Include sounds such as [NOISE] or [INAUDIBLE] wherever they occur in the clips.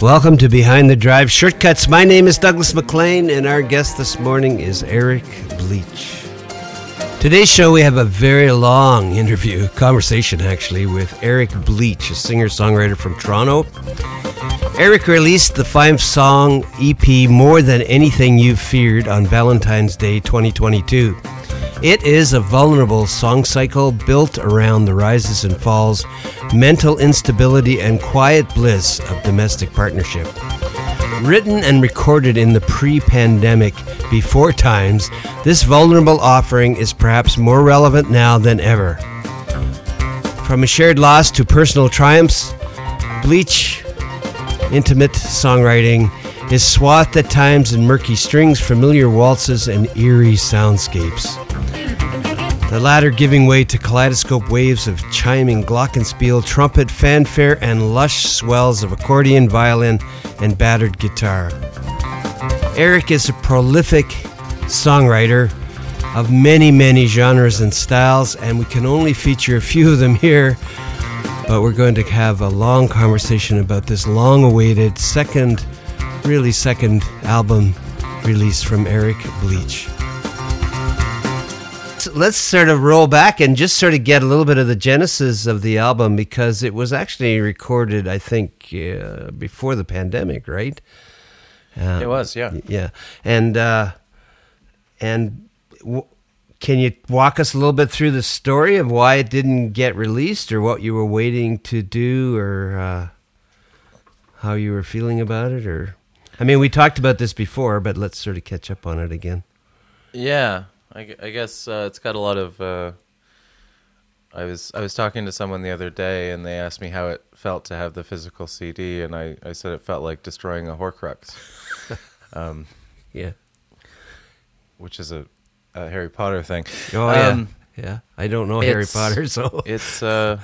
Welcome to Behind the Drive Shortcuts. My name is Douglas McLean, and our guest this morning is Eric Bleach. Today's show, we have a very long interview, [LAUGHS] conversation actually, with Eric Bleach, a singer songwriter from Toronto. Eric released the five song EP More Than Anything You've Feared on Valentine's Day 2022. It is a vulnerable song cycle built around the rises and falls, mental instability, and quiet bliss of domestic partnership. Written and recorded in the pre pandemic, before times, this vulnerable offering is perhaps more relevant now than ever. From a shared loss to personal triumphs, Bleach, intimate songwriting, is swathed at times in murky strings, familiar waltzes, and eerie soundscapes. The latter giving way to kaleidoscope waves of chiming glockenspiel, trumpet, fanfare, and lush swells of accordion, violin, and battered guitar. Eric is a prolific songwriter of many, many genres and styles, and we can only feature a few of them here. But we're going to have a long conversation about this long awaited second, really second album release from Eric Bleach. Let's sort of roll back and just sort of get a little bit of the genesis of the album because it was actually recorded, I think, uh, before the pandemic, right? Uh, It was, yeah. yeah, and uh, and w- can you walk us a little bit through the story of why it didn't get released, or what you were waiting to do, or uh, how you were feeling about it, or I mean, we talked about this before, but let's sort of catch up on it again. Yeah, I, I guess uh, it's got a lot of. Uh, I was I was talking to someone the other day, and they asked me how it felt to have the physical CD, and I, I said it felt like destroying a Horcrux, [LAUGHS] um, Yeah. which is a, a Harry Potter thing. Oh yeah. Um, yeah. I don't know Harry Potter, so It's uh,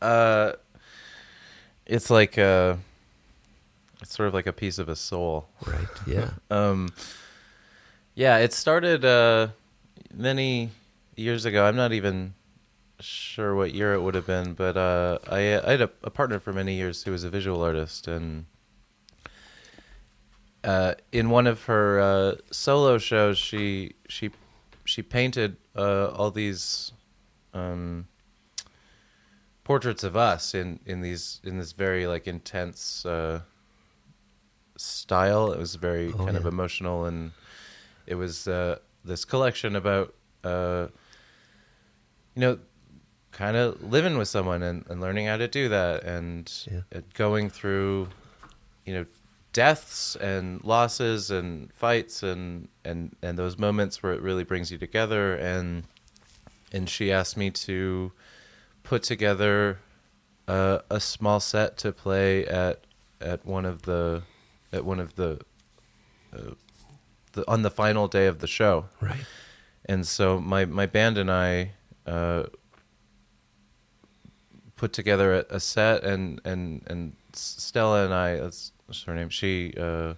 uh, it's like uh, it's sort of like a piece of a soul. right. Yeah. [LAUGHS] Um, yeah, it started uh, many years ago. I'm not even sure what year it would have been, but uh, I, I had a, a partner for many years who was a visual artist, and uh, in one of her uh, solo shows, she she she painted uh, all these um, portraits of us in, in these in this very like intense uh, style. It was very Oh, kind of emotional, and it was uh, this collection about uh, you know kind of living with someone and, and learning how to do that, and Yeah. going through you know deaths and losses and fights and and and those moments where it really brings you together and and she asked me to put together a, a small set to play at at one of the at one of the, uh, the on the final day of the show Right. and so my my band and I uh, put together a, a set, and and and Stella and I, that's, that's her name. She uh,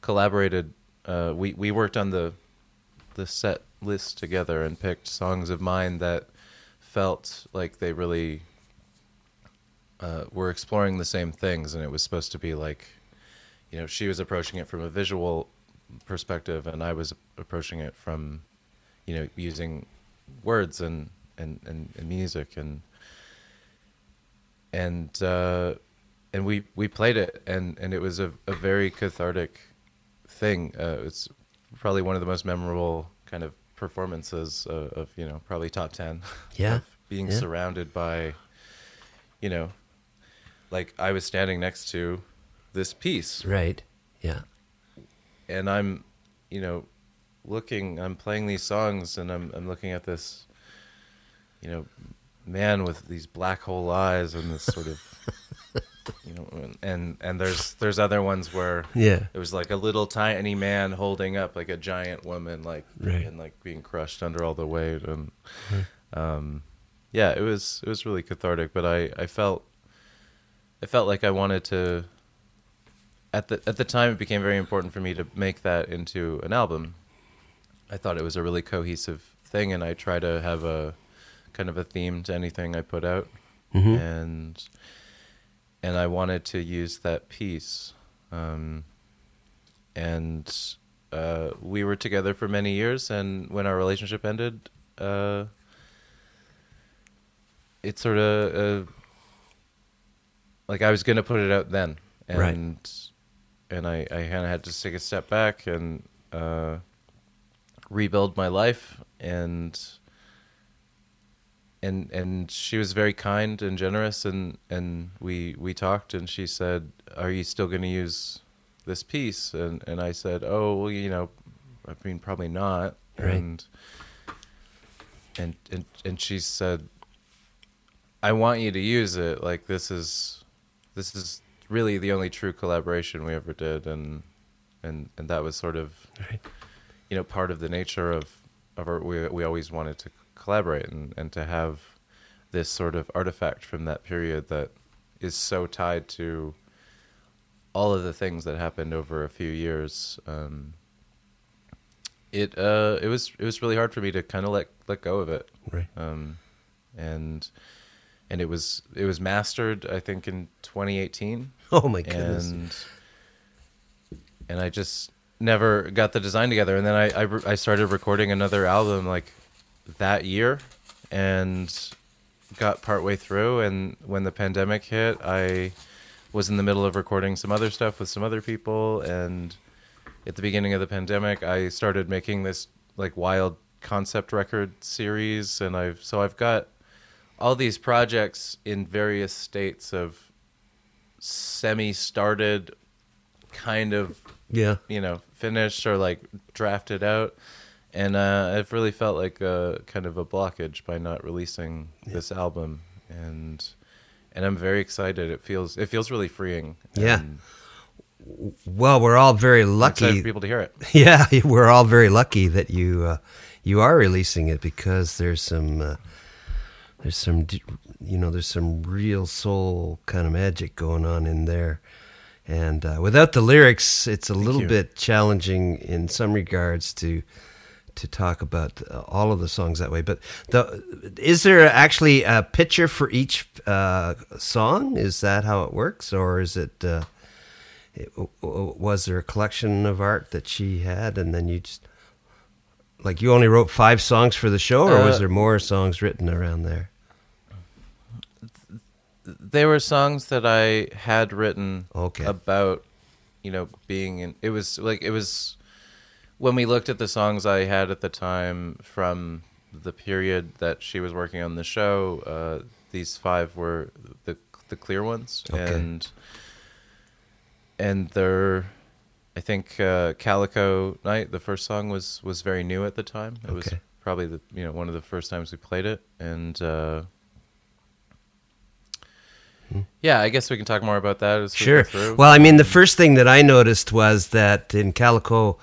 collaborated. Uh, we we worked on the the set list together and picked songs of mine that felt like they really uh, were exploring the same things, and it was supposed to be like, you know, she was approaching it from a visual perspective, and I was approaching it from, you know, using words and and and, and music and and uh, and we we played it, and and it was a, a very cathartic thing. Uh, it's probably one of the most memorable kind of performances of, of you know probably top ten. [LAUGHS] Yeah, of being yeah. surrounded by, you know, like I was standing next to this piece, Right. Yeah. And I'm, you know, looking. I'm playing these songs, and I'm I'm looking at this, you know, man with these black hole eyes and this sort of, [LAUGHS] you know, and- and there's there's other ones where Yeah. it was like a little tiny man holding up like a giant woman, like Right. and like being crushed under all the weight, and um, yeah, it was it was really cathartic. But I I felt I felt like I wanted to. At the at the time, it became very important for me to make that into an album. I thought it was a really cohesive thing, and I try to have a kind of a theme to anything I put out, Mhm. and and I wanted to use that piece. Um, and uh, we were together for many years, and when our relationship ended, uh, it sort of uh, like I was gonna put it out then, and Right. And I I kind of had to take a step back and uh, rebuild my life, and and and she was very kind and generous, and and we we talked, and she said, "Are you still gonna use this piece?" And and I said, "Oh, well, you know, I mean, probably not." Right. And and and and she said, "I want you to use it. Like this is this is really the only true collaboration we ever did, and and and that was sort of Right. you know part of the nature of of our we we always wanted to collaborate and and to have this sort of artifact from that period that is so tied to all of the things that happened over a few years. Um, it uh it was it was really hard for me to kind of let let go of it Right. um, and and it was it was mastered I think in 2018 [LAUGHS] Oh my goodness. and and I just never got the design together. And then I, I I started recording another album like that year and got partway through. And when the pandemic hit I was in the middle of recording some other stuff with some other people. And at the beginning of the pandemic I started making this like wild concept record series. And I've so I've got all these projects in various states of semi started kind of yeah. you know finished or like drafted out and uh, I've really felt like a kind of a blockage by not releasing this album and and I'm very excited it feels it feels really freeing Yeah. and Well, we're all very lucky. for people to hear it [LAUGHS] Yeah, [LAUGHS] we're all very lucky that you uh, you are releasing it because there's some uh, there's some you know there's some real soul kind of magic going on in there, and uh, without the lyrics, it's a little you. bit challenging in some regards to to talk about uh, all of the songs that way. But the is there actually a picture for each uh, song? Is that how it works, or is it? Uh, it, was there a collection of art that she had and then you just like you only wrote five songs for the show or was Uh, there more songs written around there they were songs that I had written Okay. about, you know, being in. It was like it was when we looked at the songs I had at the time from the period that she was working on the show. Uh, these five were the the clear ones, Okay. and and they're. I think uh, Calico Night, the first song was was very new at the time. It was probably the you know one of the first times we played it, and uh, yeah, I guess we can talk more about that as we sure well i mean the first thing that i noticed was that in calico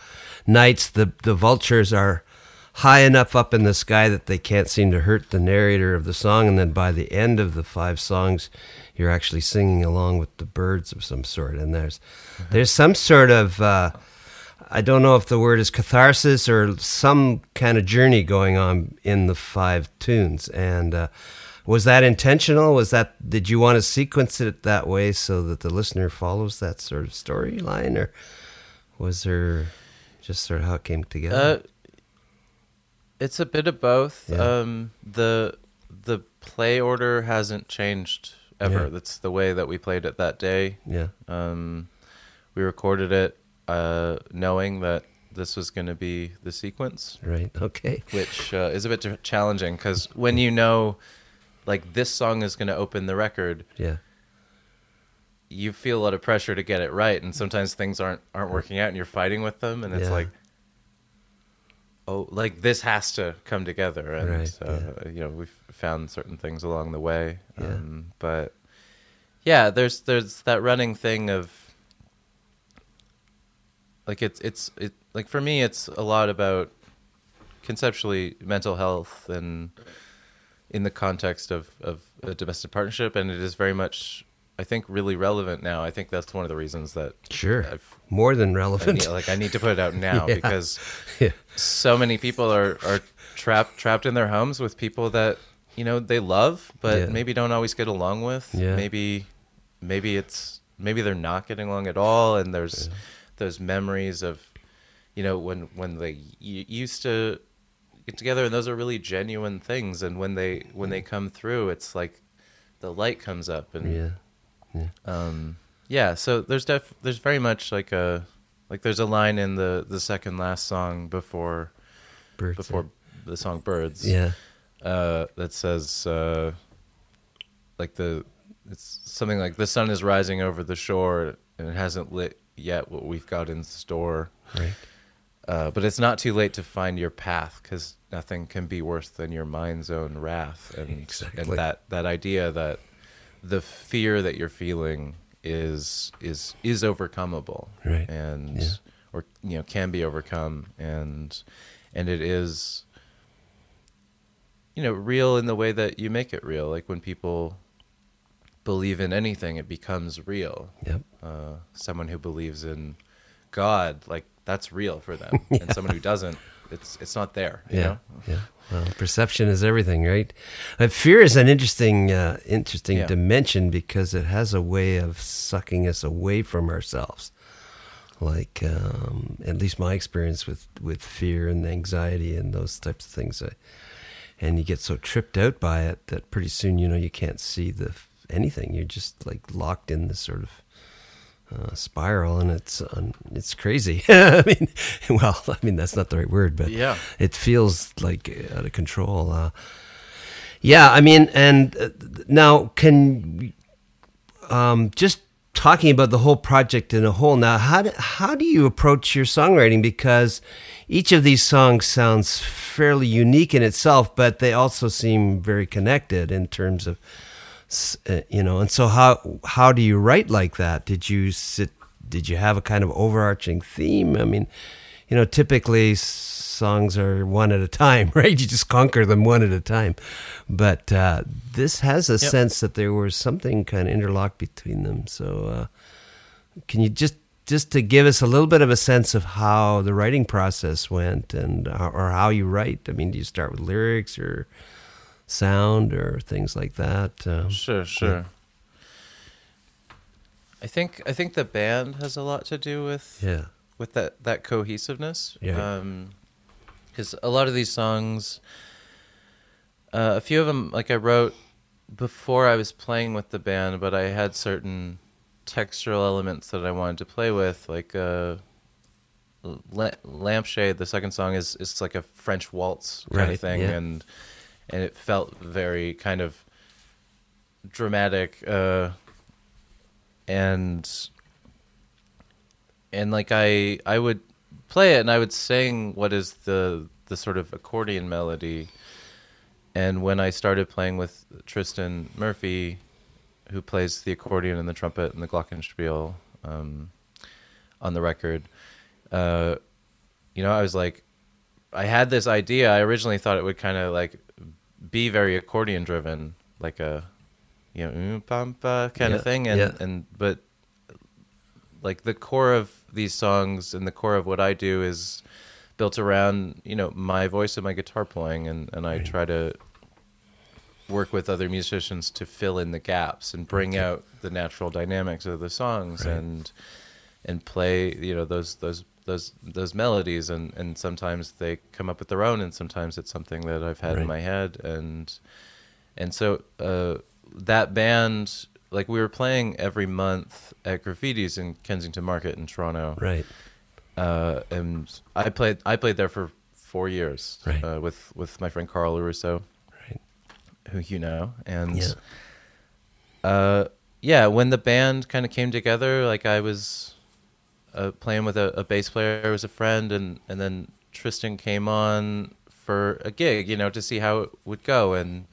nights the the vultures are high enough up in the sky that they can't seem to hurt the narrator of the song and then by the end of the five songs you're actually singing along with the birds of some sort and there's there's some sort of uh, I don't know if the word is catharsis or some kind of journey going on in the five tunes. And uh, was that intentional? Was that did you want to sequence it that way so that the listener follows that sort of storyline, or was there just sort of how it came together? Uh, it's a bit of both. Yeah. Um, the the play order hasn't changed ever. Yeah. That's the way that we played it that day. yeah, Um, we recorded it uh, knowing that this was going to be the sequence, right. Okay. which uh, is a bit challenging because when you know, like this song is going to open the record, Yeah. you feel a lot of pressure to get it right, and sometimes things aren't aren't working out, and you're fighting with them, and it's Yeah. like, oh, like this has to come together, and Right, uh, you know we've found certain things along the way, Yeah. um, but yeah, there's there's that running thing of like it's it's it like for me it's a lot about conceptually mental health and in the context of, of a domestic partnership and it is very much I think really relevant now. I think that's one of the reasons that Sure. I've More than I relevant. need, like I need to put it out [LAUGHS] now Yeah. because Yeah. so many people are are trapped trapped in their homes with people that you know they love but Yeah. maybe don't always get along with. Maybe maybe it's maybe they're not getting along at all and there's those memories of you know when when they y- used to get together and those are really genuine things and when they when they come through it's like the light comes up and Yeah. um yeah so there's def there's very much like a like there's a line in the the second last song before Birds. before the song birds Yeah. uh, that says uh, like the it's something like the sun is rising over the shore and it hasn't lit yet what we've got in store Right. Uh, but it's not too late to find your path because nothing can be worse than your mind's own wrath and Exactly. and that that idea that the fear that you're feeling is is is overcomable Right. and Yeah. or you know can be overcome and and it is you know real in the way that you make it real like when people believe in anything it becomes real Yep. uh, someone who believes in god like that's real for them [LAUGHS] and someone who doesn't it's it's not there you Yeah. know Yeah. Well, perception is everything, right? Uh, fear is an interesting, uh, interesting Yeah. dimension because it has a way of sucking us away from ourselves. Like, um, at least my experience with, with fear and anxiety and those types of things, uh, and you get so tripped out by it that pretty soon, you know, you can't see the anything. You're just like locked in this sort of uh, spiral, and it's um, it's crazy. [LAUGHS] I mean, well, I mean that's not the right word, but Yeah. it feels like out of control. Uh, yeah, I mean, and uh, now can um, just talking about the whole project in a whole. Now, how do, how do you approach your songwriting? Because each of these songs sounds fairly unique in itself, but they also seem very connected in terms of you know. And so, how how do you write like that? Did you sit? Did you have a kind of overarching theme? I mean, you know, typically songs are one at a time, [LAUGHS] right? You just conquer them one at a time. But uh, this has a Yep. sense that there was something kind of interlocked between them. So, uh, can you just just to give us a little bit of a sense of how the writing process went and uh, or how you write? I mean, do you start with lyrics or sound or things like that? Um, Sure, sure. I think I think the band has a lot to do with yeah, with that that cohesiveness. Yeah. because a lot of these songs, uh, a few of them, like I wrote before I was playing with the band, but I had certain textural elements that I wanted to play with, like uh, "Lampshade." The second song is is like a French waltz kind Right, of thing, yeah. and and it felt very kind of dramatic. Uh, and and like I I would play it and I would sing what is the the sort of accordion melody. And when I started playing with Tristan Murphy, who plays the accordion and the trumpet and the glockenspiel um, on the record, uh, you know, I was like, I had this idea. I originally thought it would kind of like be very accordion driven, like a you know mm, bum, kind Yeah, of thing, and yeah. and but like the core of these songs and the core of what I do is built around you know my voice and my guitar playing, and and I try to work with other musicians to fill in the gaps and bring out the natural dynamics of the songs Right. and and play you know those those those those melodies and and sometimes they come up with their own and sometimes it's something that I've had Right. in my head and and so uh, that band like we were playing every month at Graffiti's in Kensington Market in Toronto right. uh, and I played I played there for four years Right. uh, with with my friend Carl Russo Right. who you know and Yeah. uh, yeah, when the band kind of came together, like I was uh, playing with a, a bass player who was a friend, and and then Tristan came on for a gig, you know, to see how it would go, and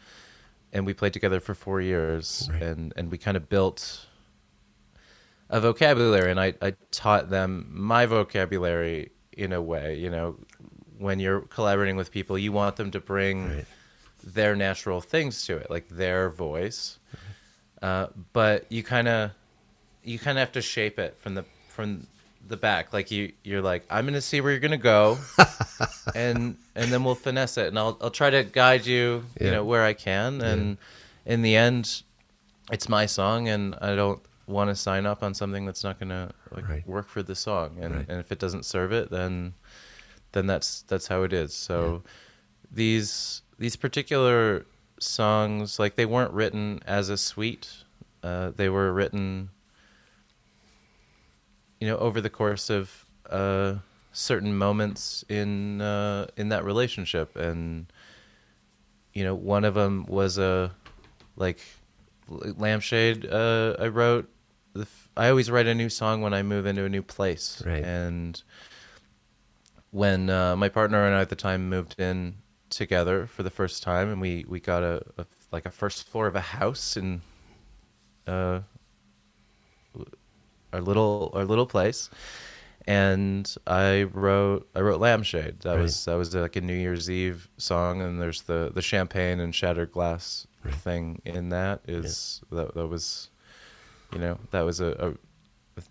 and we played together for four years, Right. and and we kind of built a vocabulary, and I I taught them my vocabulary in a way, you know, when you're collaborating with people, you want them to bring Right. their natural things to it, like their voice. Uh, but you kind of you kind of have to shape it from the from the back. Like you you're like I'm to see where you're to go, [LAUGHS] and and then we'll finesse it, and I'll I'll try to guide you, Yeah. you know, where I can, and in the end, it's my song, and I don't want to sign up on something that's not to like Right. work for the song, and Right. and if it doesn't serve it, then then that's that's how it is. So these these particular songs, like they weren't written as a suite. Uh, they were written, you know, over the course of uh, certain moments in uh, in that relationship, and you know, one of them was a like Lampshade. Uh, I wrote. The f- I always write a new song when I move into a new place, Right. and when uh, my partner and I at the time moved in together for the first time, and we we got a, a like a first floor of a house in uh, our little our little place, and I wrote I wrote Lampshade. That Right. was that was like a New Year's Eve song, and there's the the champagne and shattered glass thing in that is that that was you know that was a, a, a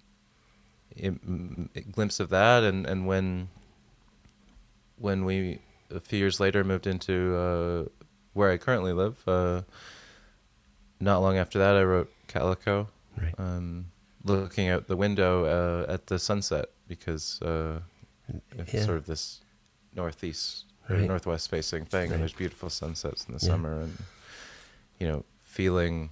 im- glimpse of that and and when when we a few years later moved into uh, where I currently live uh, not long after that I wrote Calico Right. um, looking out the window uh, at the sunset because uh, it's Yeah. sort of this northeast or northwest facing thing Right. and there's beautiful sunsets in the Yeah. summer and you know feeling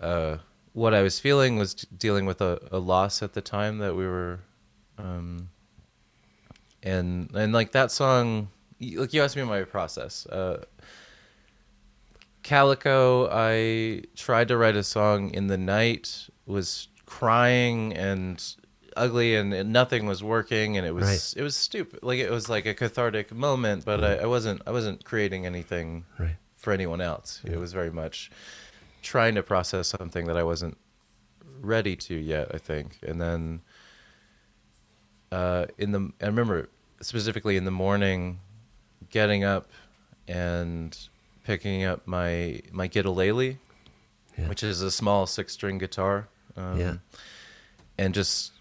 uh, what I was feeling was dealing with a, a loss at the time that we were um, and and like that song like you asked me my process uh, Calico, I tried to write a song in the night, was crying and ugly, and, and nothing was working, and it was Right. it was stupid. Like it was like a cathartic moment, but I, I wasn't I wasn't creating anything Right. for anyone else. It was very much trying to process something that I wasn't ready to yet. I think, and then uh, in the I remember specifically in the morning, getting up and picking up my my Guitalele, Yeah. which is a small six string guitar, um, Yeah. and just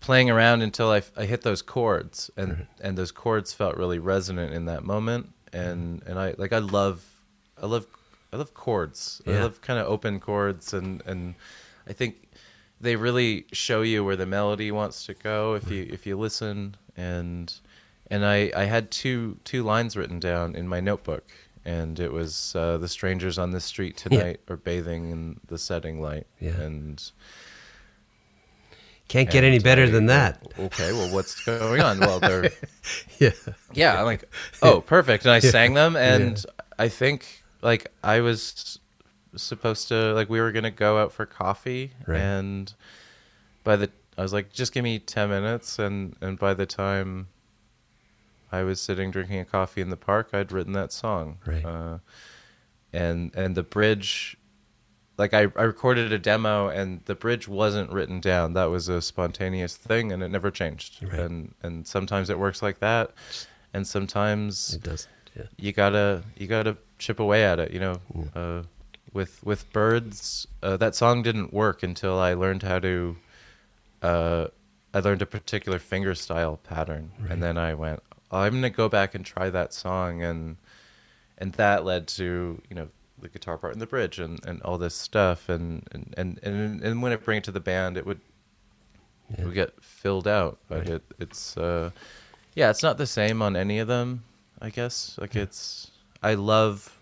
playing around until I, I hit those chords, and Mm-hmm. and those chords felt really resonant in that moment, and and I like I love I love I love chords. I love kind of open chords, and and I think they really show you where the melody wants to go if you if you listen and and I I had two two lines written down in my notebook and it was uh, the strangers on this street tonight are bathing in the setting light Yeah. and Can't get any better I- than that. okay well what's going on well they're [LAUGHS] Yeah. yeah i'm like oh perfect and i [LAUGHS] sang them and i think like i was supposed to like we were gonna go out for coffee Right. and by the i was like just give me 10 minutes and and by the time i was sitting drinking a coffee in the park i'd written that song Right. uh, and and the bridge like I, I recorded a demo and the bridge wasn't written down that was a spontaneous thing and it never changed Right. and and sometimes it works like that and sometimes It doesn't. Yeah. you gotta you gotta chip away at it you know uh, with with birds uh, that song didn't work until i learned how to uh, i learned a particular finger style pattern Right. and then i went i'm gonna go back and try that song and and that led to you know the guitar part in the bridge and, and all this stuff and and, and and and when I bring it to the band it would it would get filled out but Right. it it's uh yeah it's not the same on any of them I guess like it's I love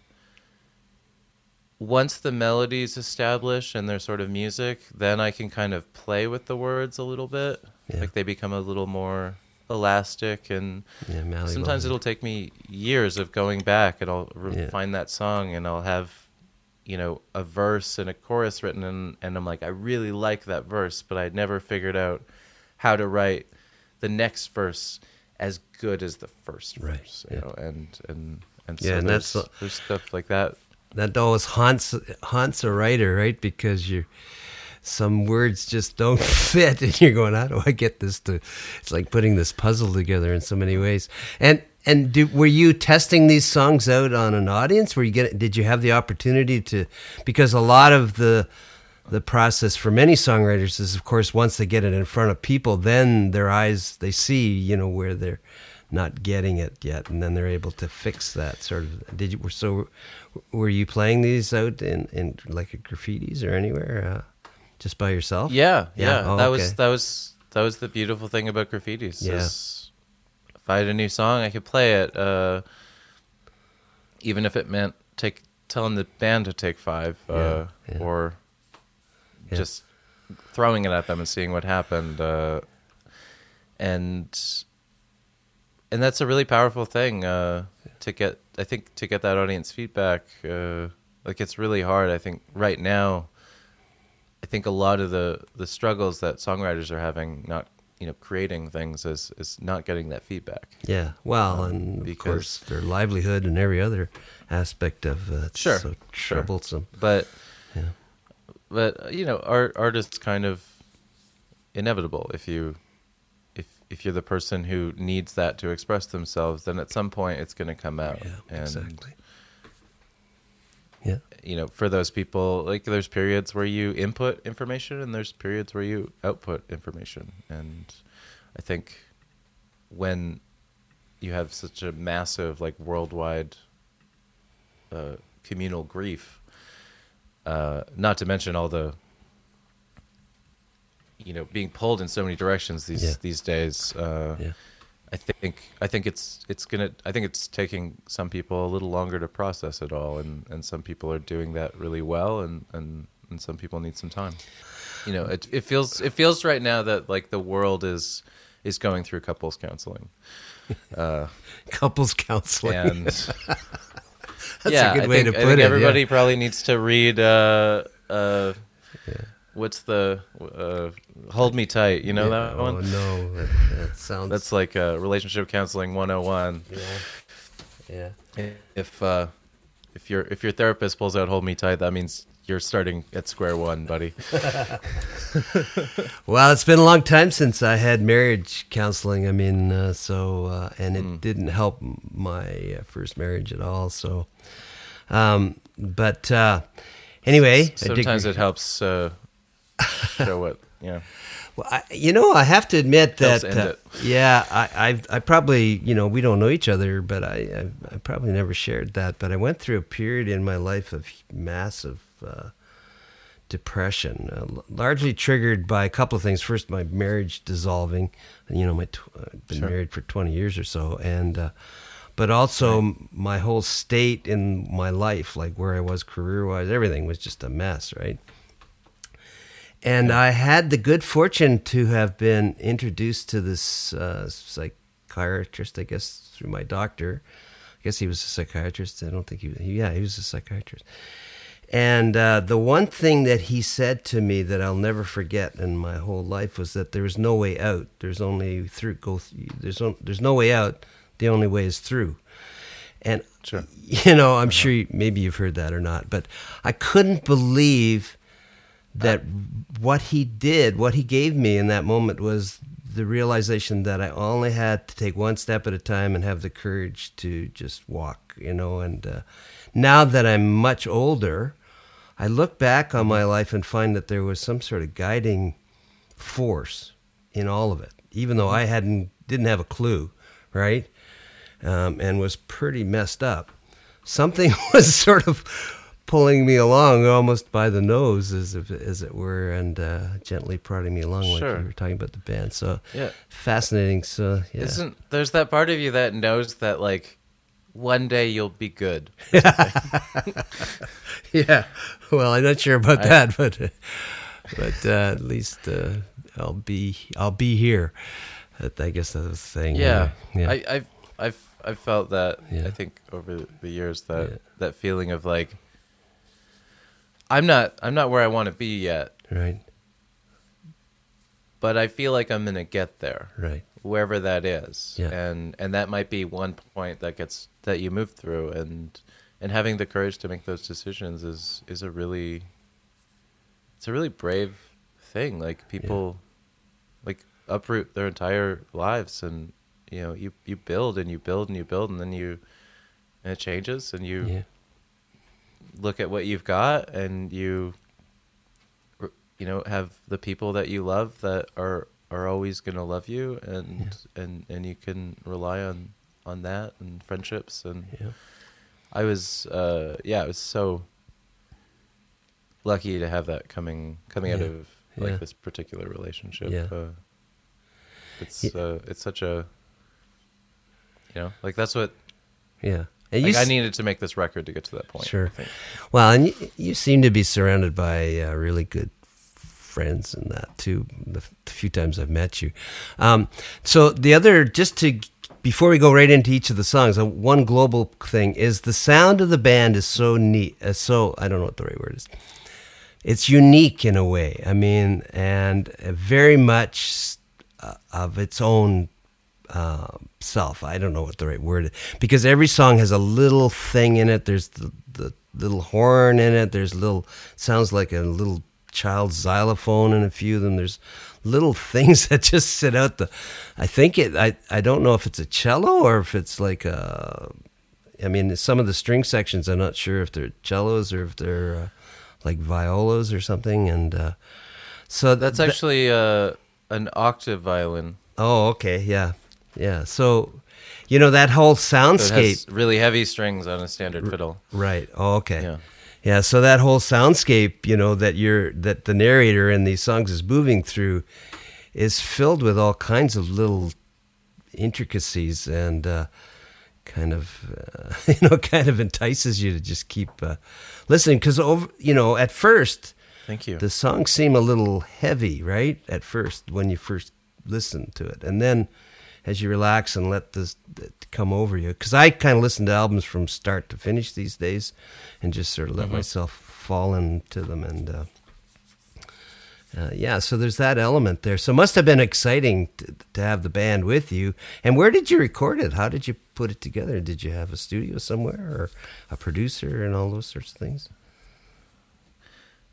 once the melody's established and there's sort of music then I can kind of play with the words a little bit Yeah. like they become a little more elastic and Yeah. Sometimes it'll take me years of going back, and I'll re- Yeah. find that song, and I'll have, you know, a verse and a chorus written, and, and I'm like, I really like that verse, but I'd never figured out how to write the next verse as good as the first Right, verse, you yeah. know, and and and so Yeah, and there's, that's there's stuff like that. that always haunts haunts a writer, right? Because you some words just don't [LAUGHS] fit, and you're going, "How do I get this to?" It's like putting this puzzle together in so many ways. And and do, were you testing these songs out on an audience? Were you get? Did you have the opportunity to? Because a lot of the the process for many songwriters is, of course, once they get it in front of people, then their eyes they see, you know, where they're not getting it yet, and then they're able to fix that sort of. Did you? Were so, were you playing these out in in like Graffiti's or anywhere? Uh, Just by yourself? Yeah, Yeah, yeah. oh, that okay. was that was that was the beautiful thing about Graffiti's. Yeah. if I had a new song, I could play it, uh, even if it meant take telling the band to take five, uh, Yeah, yeah. or just throwing it at them and seeing what happened. Uh, and and that's a really powerful thing uh, to get. I think to get that audience feedback, uh, like it's really hard. I think right now, I think a lot of the the struggles that songwriters are having, not you know creating things, is is not getting that feedback. Yeah. Well, and of Um, because- course their livelihood and every other aspect of uh, it's Sure, so sure. troublesome. But Yeah. but you know, art art is kind of inevitable if you if if you're the person who needs that to express themselves, then at some point it's going to come out. Yeah, and, exactly. Yeah. You know, for those people, like there's periods where you input information and there's periods where you output information. And I think when you have such a massive, like worldwide uh, communal grief, uh, not to mention all the you know being pulled in so many directions these Yeah. these days. Uh, Yeah. I think I think it's it's gonna I think it's taking some people a little longer to process it all, and, and some people are doing that really well, and, and, and some people need some time. You know, it it feels it feels right now that like the world is is going through couples counseling, [LAUGHS] uh, Couples counseling. and [LAUGHS] That's yeah, a good I way think, to I put think it. Everybody yeah. probably needs to read. Uh, uh, What's the uh, "Hold Me Tight"? You know Yeah. that oh, one. no, that, that sounds. That's like uh, relationship counseling 101. yeah. Yeah. If uh, if your if your therapist pulls out "Hold Me Tight," that means you're starting at square one, buddy. [LAUGHS] [LAUGHS] Well, it's been a long time since I had marriage counseling. I mean, uh, so uh, and it Mm. didn't help my uh, first marriage at all. So, um, but uh, anyway, dig- Sometimes it helps [LAUGHS] uh, show what you know. Well, I, you know, I have to admit that, uh, [LAUGHS] yeah, I, I've, I probably, you know, we don't know each other, but I, I, I probably never shared that. But I went through a period in my life of massive uh, depression, uh, largely triggered by a couple of things. First, my marriage dissolving. You know, my tw- I've been Sure. married for twenty years or so, and uh, but also my whole state in my life, like where I was career wise, everything was just a mess, right? And I had the good fortune to have been introduced to this uh, psychiatrist, I guess, through my doctor. I guess he was a psychiatrist. I don't think he, he yeah, he was a psychiatrist. And uh, the one thing that he said to me that I'll never forget in my whole life was that there's no way out. There's only through. Go. Th- there's on, there's no way out. The only way is through. And Sure. you know, I'm sure you, maybe you've heard that or not, but I couldn't believe that what he did, what he gave me in that moment was the realization that I only had to take one step at a time and have the courage to just walk, you know. And uh, now that I'm much older, I look back on my life and find that there was some sort of guiding force in all of it, even though I hadn't didn't have a clue, right? Um, and was pretty messed up. Something [LAUGHS] was sort of pulling me along almost by the nose, as if, as it were, and uh, gently prodding me along, like Sure. you were talking about the band. So Yeah. fascinating. So yeah, Isn't there's that part of you that knows that like one day you'll be good. [LAUGHS] yeah. Well, I'm not sure about I- that, [LAUGHS] but but uh, at least uh, I'll be I'll be here. That- I guess that's the thing. Yeah, yeah. I, I've I've I've felt that. Yeah. I think over the years that Yeah. that feeling of like I'm not I'm not where I want to be yet, right, but I feel like I'm gonna get there. right. wherever that is Yeah. and and that might be one point that gets that you move through and and having the courage to make those decisions is is a really it's a really brave thing like people like uproot their entire lives and you know you you build and you build and you build and then you and it changes and you Yeah, look at what you've got and you you know have the people that you love that are are always going to love you and and and you can rely on on that and friendships and yeah, I was uh yeah, it was so lucky to have that coming coming out of like Yeah. this particular relationship. Yeah. Uh, it's Yeah. uh, it's such a you know like that's what Yeah. And like, I needed to make this record to get to that point. Sure. Well, and you, you seem to be surrounded by uh, really good friends and that too. The, the few times I've met you. Um, so the other, just to before we go right into each of the songs, uh, one global thing is the sound of the band is so neat. Uh, so I don't know what the right word is. It's unique in a way. I mean, and uh, very much uh, of its own uh, self. I don't know what the right word is because every song has a little thing in it. There's the, the little horn in it. There's little sounds like a little child's xylophone in a few of them. There's little [LAUGHS] things that just sit out the. I think it. I I don't know if it's a cello or if it's like a. I mean, some of the string sections, I'm not sure if they're cellos or if they're uh, like violas or something. And uh, so That's th- actually uh, an octave violin. Oh, okay, yeah, yeah. So, you know that whole So soundscape, has really heavy strings on a standard fiddle. right? Oh, okay, Yeah. yeah. So that whole soundscape, you know, that you're that the narrator in these songs is moving through, is filled with all kinds of little intricacies and uh, kind of, uh, [LAUGHS] you know, kind of entices you to just keep uh, listening because over, you know, at first Thank you. the songs seem a little heavy, right? At first, when you first listen to it, and then as you relax and let this come over you, because I kind of listen to albums from start to finish these days, and just sort of let myself fall into them, and uh, uh, yeah, so there's that element there. So it must have been exciting to, to have the band with you. And where did you record it? How did you put it together? Did you have a studio somewhere, or a producer, and all those sorts of things?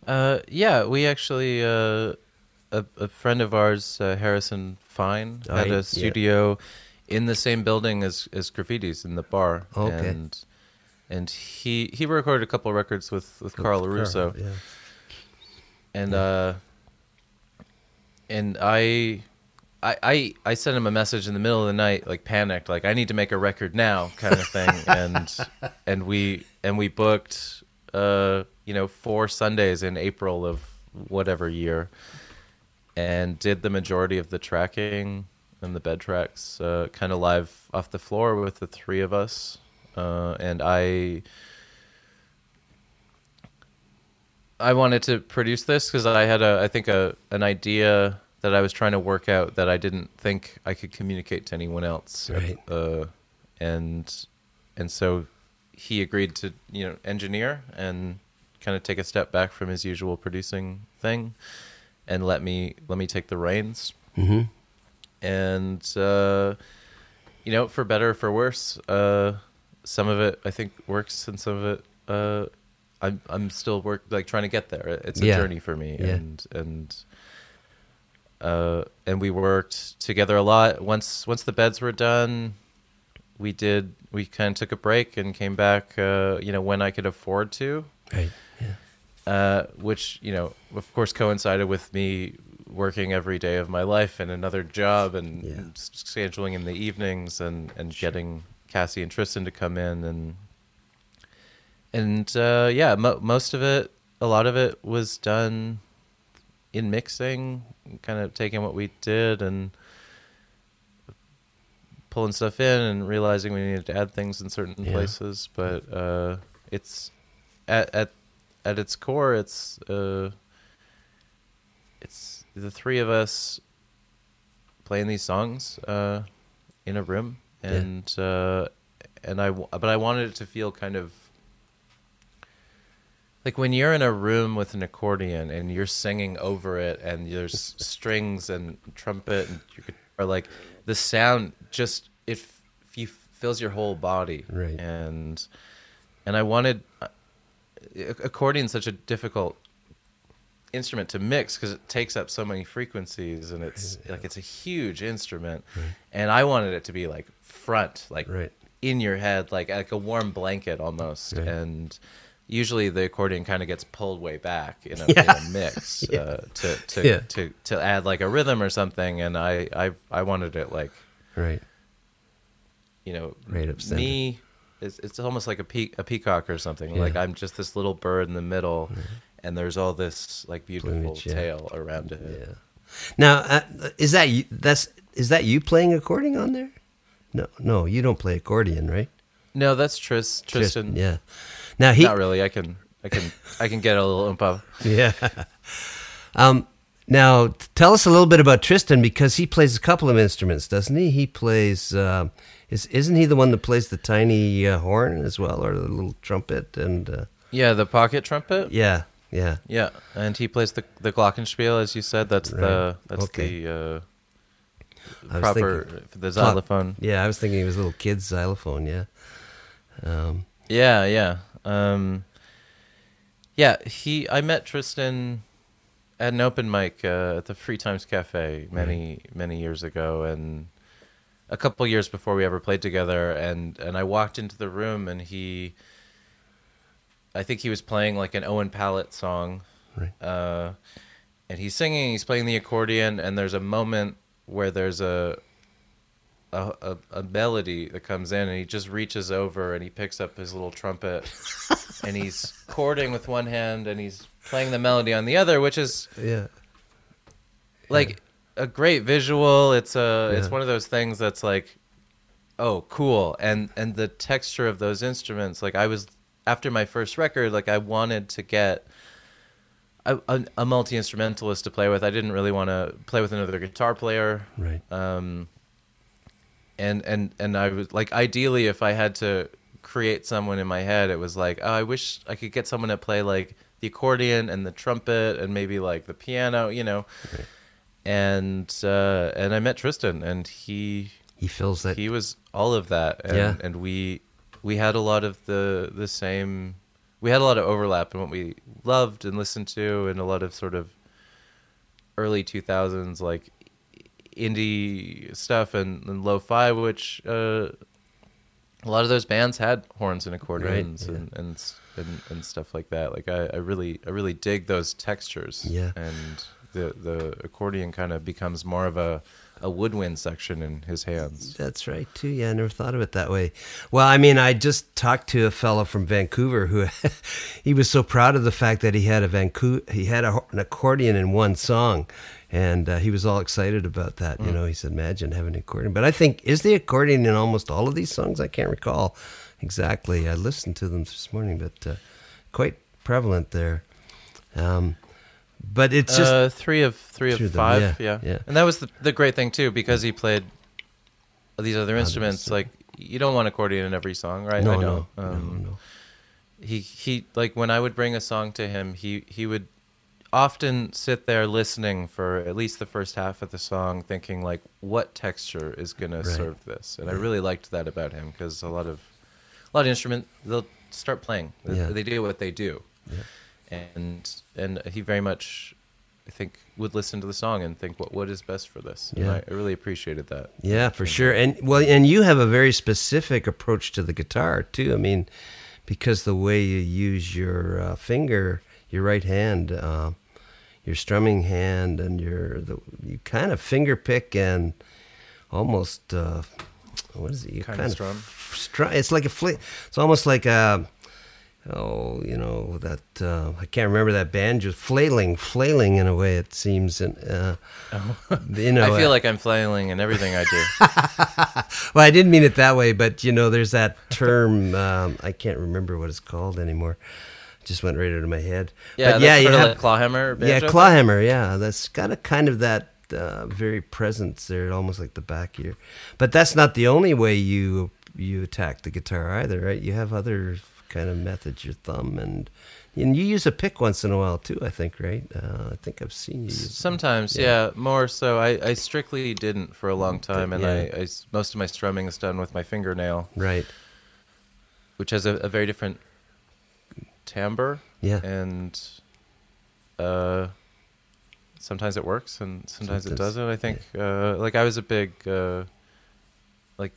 Uh, yeah, we actually uh, a, a friend of ours, uh, Harrison Fine, Oh, had yeah. a studio in the same building as as Graffiti's in the bar. Okay. And and he he recorded a couple of records with with Carl Russo. Yeah. and uh and I, I i i sent him a message in the middle of the night like panicked like i need to make a record now kind of thing [LAUGHS] and and we and we booked uh you know four sundays in april of whatever year and did the majority of the tracking and the bed tracks uh, kind of live off the floor with the three of us uh, and i I wanted to produce this because I had a, I think a, an idea that I was trying to work out that I didn't think I could communicate to anyone else. Right. Uh, and, and so he agreed to, you know, engineer and kind of take a step back from his usual producing thing and let me, let me take the reins. Mm-hmm. And, uh, you know, for better or for worse, uh, some of it I think works and some of it, uh, I'm I'm still work like trying to get there. It's a Yeah. journey for me, Yeah. and and uh, and we worked together a lot. Once once the beds were done, we did we kind of took a break and came back. Uh, you know when I could afford to, Right. Uh, which you know of course coincided with me working every day of my life and another job and Yeah. scheduling in the evenings and and getting Cassie and Tristan to come in and and uh, yeah, mo- most of it, a lot of it was done in mixing, kind of taking what we did and pulling stuff in and realizing we needed to add things in certain Yeah. places. But uh, it's at at at its core, it's uh, it's the three of us playing these songs uh, in a room, Yeah. and uh, and I but I wanted it to feel kind of like when you're in a room with an accordion and you're singing over it and there's [LAUGHS] strings and trumpet and your guitar like the sound just it f- fills your whole body Right. and and I wanted accordion's such a difficult instrument to mix because it takes up so many frequencies and it's like it's a huge instrument and I wanted it to be like front like Right. in your head like like a warm blanket almost Right. and usually the accordion kind of gets pulled way back in a, [LAUGHS] Yeah. in a mix Yeah. uh, [LAUGHS] to to, Yeah. to to add like a rhythm or something and I I I wanted it like Right. you know Right up me it's, it's almost like a pe- a peacock or something Yeah. like I'm just this little bird in the middle and there's all this like beautiful Plumage, yeah. tail around it. Yeah. Now, uh, is that you? That's is that you playing accordion on there? No, no, you don't play accordion, right? No, that's Tris Tristan. Yeah. Now he. Not really. I can I can I can get a little improv. [LAUGHS] Yeah. um. Now, tell us a little bit about Tristan because he plays a couple of instruments, doesn't he? He plays. Uh, is isn't he the one that plays the tiny uh, horn as well, or the little trumpet? And uh, Yeah, the pocket trumpet. yeah, yeah, Yeah, and he plays the the glockenspiel, as you said. That's Right. the that's Okay. the uh, proper thinking- the xylophone. yeah. I was thinking it was a little kid's xylophone. Yeah. Um, Yeah, yeah, um, yeah. He, I met Tristan at an open mic uh, at the Free Times Cafe many many years ago, and a couple years before we ever played together. And and I walked into the room, and he, I think he was playing like an Owen Pallett song, Right. uh, and he's singing, he's playing the accordion, and there's a moment where there's a a, a, a melody that comes in, and he just reaches over and he picks up his little trumpet, [LAUGHS] and he's chording with one hand, and he's playing the melody on the other, which is yeah. like a great visual. It's a it's one of those things that's like, oh, cool, and and the texture of those instruments. Like I was after my first record, like I wanted to get. A, a, a multi instrumentalist to play with. I didn't really want to play with another guitar player. Right. Um, and and and I was like, ideally, if I had to create someone in my head, it was like, oh, I wish I could get someone to play like the accordion and the trumpet and maybe like the piano, you know. And uh, and I met Tristan, and he He fills that. he was all of that, and, Yeah. and we we had a lot of the the same. We had a lot of overlap in what we loved and listened to, and a lot of sort of early two thousands like indie stuff and, and lo-fi, which uh, a lot of those bands had horns and accordions yeah. and, and and and stuff like that. Like I, I really I really dig those textures. Yeah. and the the accordion kind of becomes more of a a woodwind section in his hands. That's right too. Yeah, I never thought of it that way. Well, I mean, I just talked to a fellow from Vancouver who [LAUGHS] he was so proud of the fact that he had a Vancouver he had a, an accordion in one song, and uh, he was all excited about that. You know, he said, "Imagine having an accordion." But I think is the accordion in almost all of these songs? I can't recall exactly. I listened to them this morning, but uh, quite prevalent there. Um, but it's just uh, three of three of them, five, yeah, yeah, yeah. And that was the, the great thing too, because he played these other instruments. Like you don't want accordion in every song, right? no, I no, don't. no, Um, no. He he like when I would bring a song to him, he he would often sit there listening for at least the first half of the song, thinking like, what texture is gonna serve this? And I really liked that about him because a lot of a lot of instrument they'll start playing. They- Yeah. They do what they do and and he very much I think would listen to the song and think what what is best for this. And Yeah. I, I really appreciated that. Yeah, for sure. And well, and you have a very specific approach to the guitar too. I mean, because the way you use your uh, finger, your right hand, uh, your strumming hand, and your the, you kind of finger pick and almost uh, what is it? You Kind of strum? It's like a fl- It's almost like a. Oh, you know that uh, I can't remember that band. Just flailing, flailing in a way it seems, and uh, you know. I feel uh, like I'm flailing in everything I do. [LAUGHS] well, I didn't mean it that way, but you know, there's that term. [LAUGHS] Um, I can't remember what it's called anymore. Just went right out of my head. Yeah, but yeah, you have like clawhammer. yeah, clawhammer. Yeah, that's got a kind of that uh, very presence there, almost like the back ear. But that's not the only way you you attack the guitar either, right? You have other kind of methods. Your thumb and and you use a pick once in a while too. I think, right? Uh, I think I've seen you. Sometimes, Yeah. yeah. more so. I, I strictly didn't for a long time, and Yeah. I, I most of my strumming is done with my fingernail, right. which has a, a very different timbre. Yeah. and uh, sometimes it works and sometimes, it doesn't. I think uh, like I was a big uh, like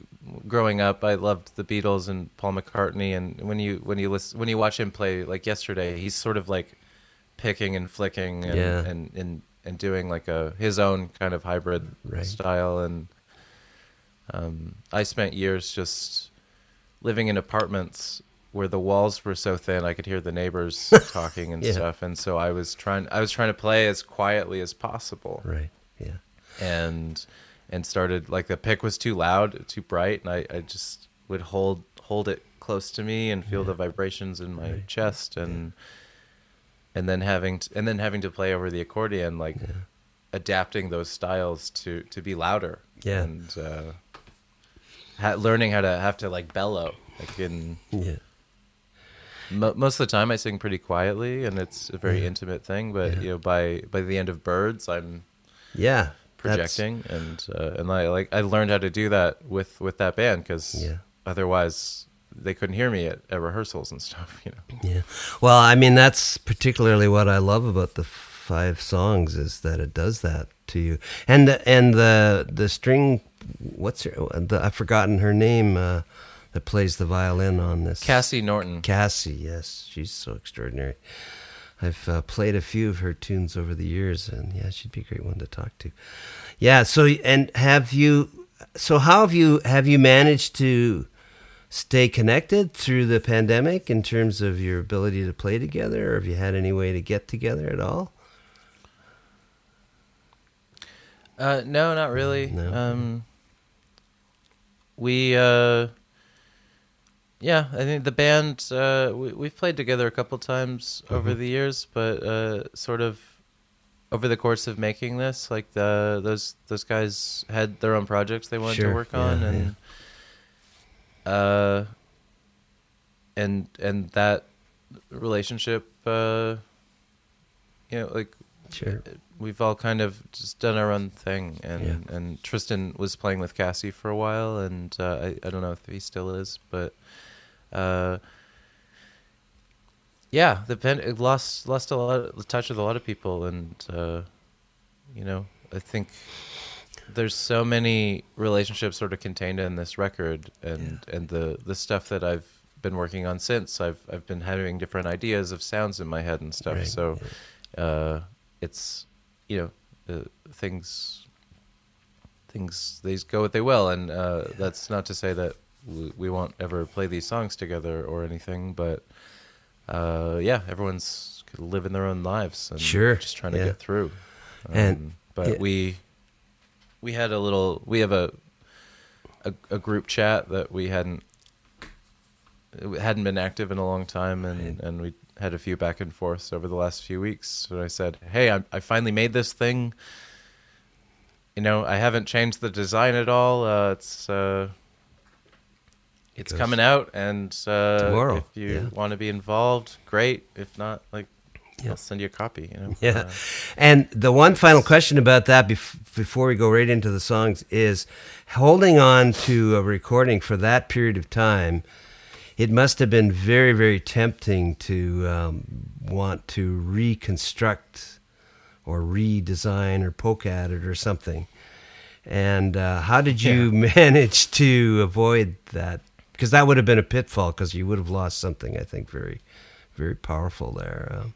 growing up. I loved the Beatles and Paul McCartney, and when you when you listen when you watch him play like yesterday, he's sort of like picking and flicking and Yeah. and, and and doing like a his own kind of hybrid Right. style and um, I spent years just living in apartments where the walls were so thin I could hear the neighbors [LAUGHS] talking and Yeah. stuff, and so I was trying I was trying to play as quietly as possible, Right. Yeah. and and started like the pick was too loud, too bright, and I, I just would hold hold it close to me and feel the vibrations in my Right. chest and and then having to, and then having to play over the accordion like adapting those styles to to be louder Yeah. and uh, ha- learning how to have to like bellow like in Yeah. mo- most of the time I sing pretty quietly and it's a very intimate thing but Yeah. you know by by the end of birds I'm Yeah. That's- projecting and uh, and I like I learned how to do that with with that band because Yeah. otherwise they couldn't hear me at, at rehearsals and stuff you know Yeah. Well, I mean, that's particularly what I love about the five songs is that it does that to you. And the, and the the string, what's her? The, I've forgotten her name. Uh, that plays the violin on this. Cassie Norton Cassie. Yes, she's so extraordinary. I've uh, played a few of her tunes over the years, and yeah, she'd be a great one to talk to. Yeah. So, and have you? So, how have you have you managed to stay connected through the pandemic in terms of your ability to play together, or have you had any way to get together at all? uh, no not really No. um we uh yeah I think the band uh we, we've played together a couple times over the years but uh sort of over the course of making this like the those those guys had their own projects they wanted Sure. to work on Yeah, and uh and and that relationship uh you know like Sure. we've all kind of just done our own thing and Yeah. and Tristan was playing with Cassie for a while and uh, I I don't know if he still is but uh yeah the pen lost lost a lot of touch with a lot of people and uh you know I think there's so many relationships sort of contained in this record and and the the stuff that I've been working on since I've I've been having different ideas of sounds in my head and stuff Right, so uh it's you know uh, things things these go what they will and uh that's not to say that we, won't ever play these songs together or anything but uh yeah everyone's living their own lives and Sure, just trying to yeah. get through And- Um, but yeah. we we had a little we have a, a a group chat that we hadn't hadn't been active in a long time and Right. and we had a few back and forths over the last few weeks and I said hey I, I finally made this thing you know I haven't changed the design at all uh, it's uh it's coming out and uh tomorrow, if you yeah. want to be involved great if not like Yeah. I'll send you a copy you know Yeah. Uh, And the one final question about that bef- before we go right into the songs is holding on to a recording for that period of time. It must have been very, very tempting to um, want to reconstruct or redesign or poke at it or something. And uh, how did you [LAUGHS] manage to avoid that? Because that would have been a pitfall because you would have lost something, I think, very, very powerful there. Um,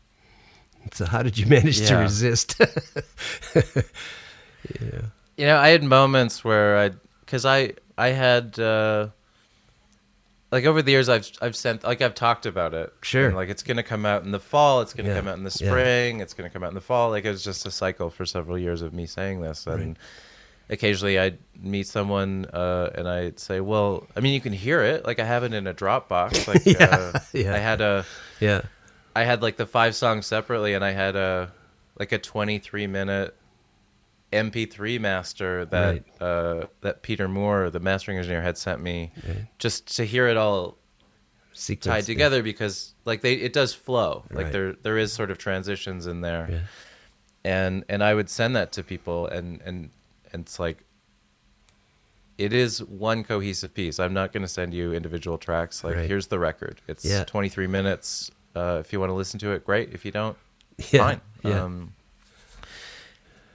so how did you manage to resist? [LAUGHS] yeah. you know i had moments where i because i i had uh like over the years i've i've sent like i've talked about it Sure. And, like it's gonna come out in the fall it's gonna Yeah. come out in the Yeah. spring it's gonna come out in the fall like it was just a cycle for several years of me saying this and occasionally i'd meet someone uh and i'd say well i mean you can hear it like i have it in a dropbox [LAUGHS] like Yeah, uh, yeah. i had a Yeah. I had like the five songs separately, and I had a like a 23 minute MP3 master that Right. uh, that Peter Moore, the mastering engineer, had sent me Right. just to hear it all Sequence tied together because like they it does flow like Right. there there is sort of transitions in there Yeah. and and I would send that to people and and it's like it is one cohesive piece. I'm not going to send you individual tracks. Like Right. here's the record. It's Yeah. 23 minutes. Uh, if you want to listen to it, great. If you don't, Yeah, fine. yeah. Um,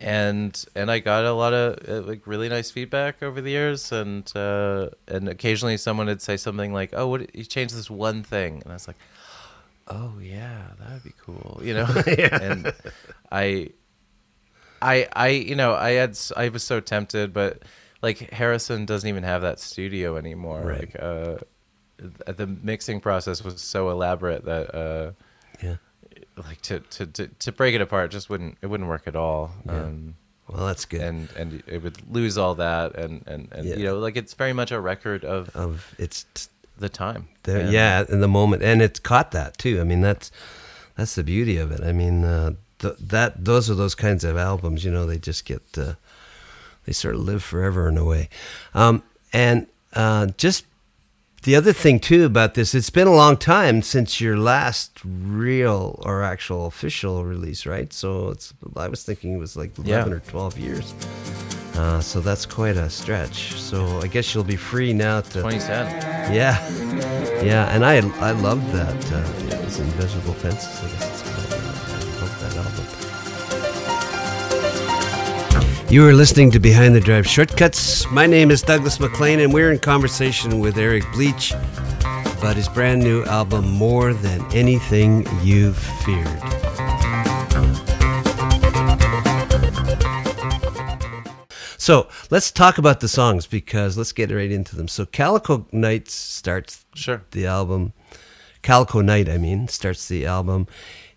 and and I got a lot of uh, like really nice feedback over the years, and uh, and occasionally someone would say something like, "Oh, what you changed this one thing," and I was like, "Oh yeah, that would be cool," you know. [LAUGHS] And I, I, I, you know, I had I was so tempted, but like Harrison doesn't even have that studio anymore. Right. Like, uh, the mixing process was so elaborate that uh, Yeah. like to, to to to break it apart just wouldn't it wouldn't work at all. Yeah. Um, Well, that's good. and and it would lose all that and and, and Yeah. you know like it's very much a record of of it's the time. And- yeah, in the moment, and it's caught that too. I mean, that's that's the beauty of it. I mean, uh, th- that those are those kinds of albums. You know, they just get uh, they sort of live forever in a way. Um, and uh, just the other thing too about this, it's been a long time since your last real or actual official release, right? So it's I was thinking it was like eleven Yeah. or twelve years. Uh, so that's quite a stretch. So I guess you'll be free now to 2010. yeah, [LAUGHS] yeah, and I I loved that. Uh, it was Invisible Fences. You are listening to Behind the Drive Shortcuts. My name is Douglas McLean, and we're in conversation with Eric Bleach about his brand new album, More Than Anything You've Feared. So let's talk about the songs because let's get right into them. So Calico Nights starts Sure. the album. Calico Night, I mean, starts the album.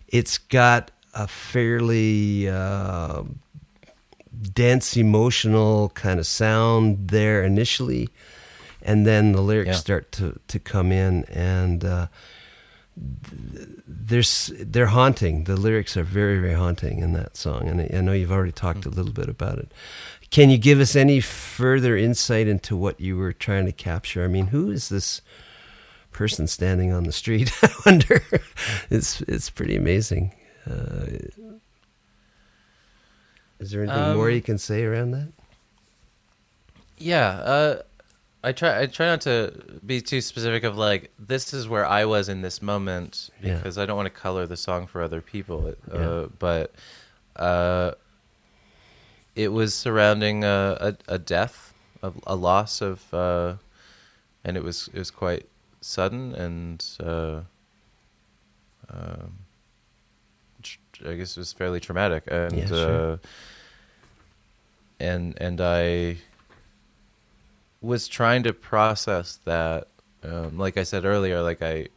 It's got a fairly uh, dense, emotional kind of sound there initially, and then the lyrics Yeah. start to, to come in, and uh, there's they're haunting. The lyrics are very, very haunting in that song, and I I know you've already talked a little bit about it. Can you give us any further insight into what you were trying to capture? I mean, who is this person standing on the street? [LAUGHS] I wonder. It's it's pretty amazing. Uh, is there anything more Um, you can say around that? Yeah, uh, I try. I try not to be too specific of like this is where I was in this moment Yeah. because I don't want to color the song for other people. Uh, Yeah. But uh, it was surrounding a, a, a death, a, a loss of, uh, and it was it was quite sudden and uh, um, tr- I guess it was fairly traumatic and. Yeah, sure. And and I was trying to process that. Um, like I said earlier, like I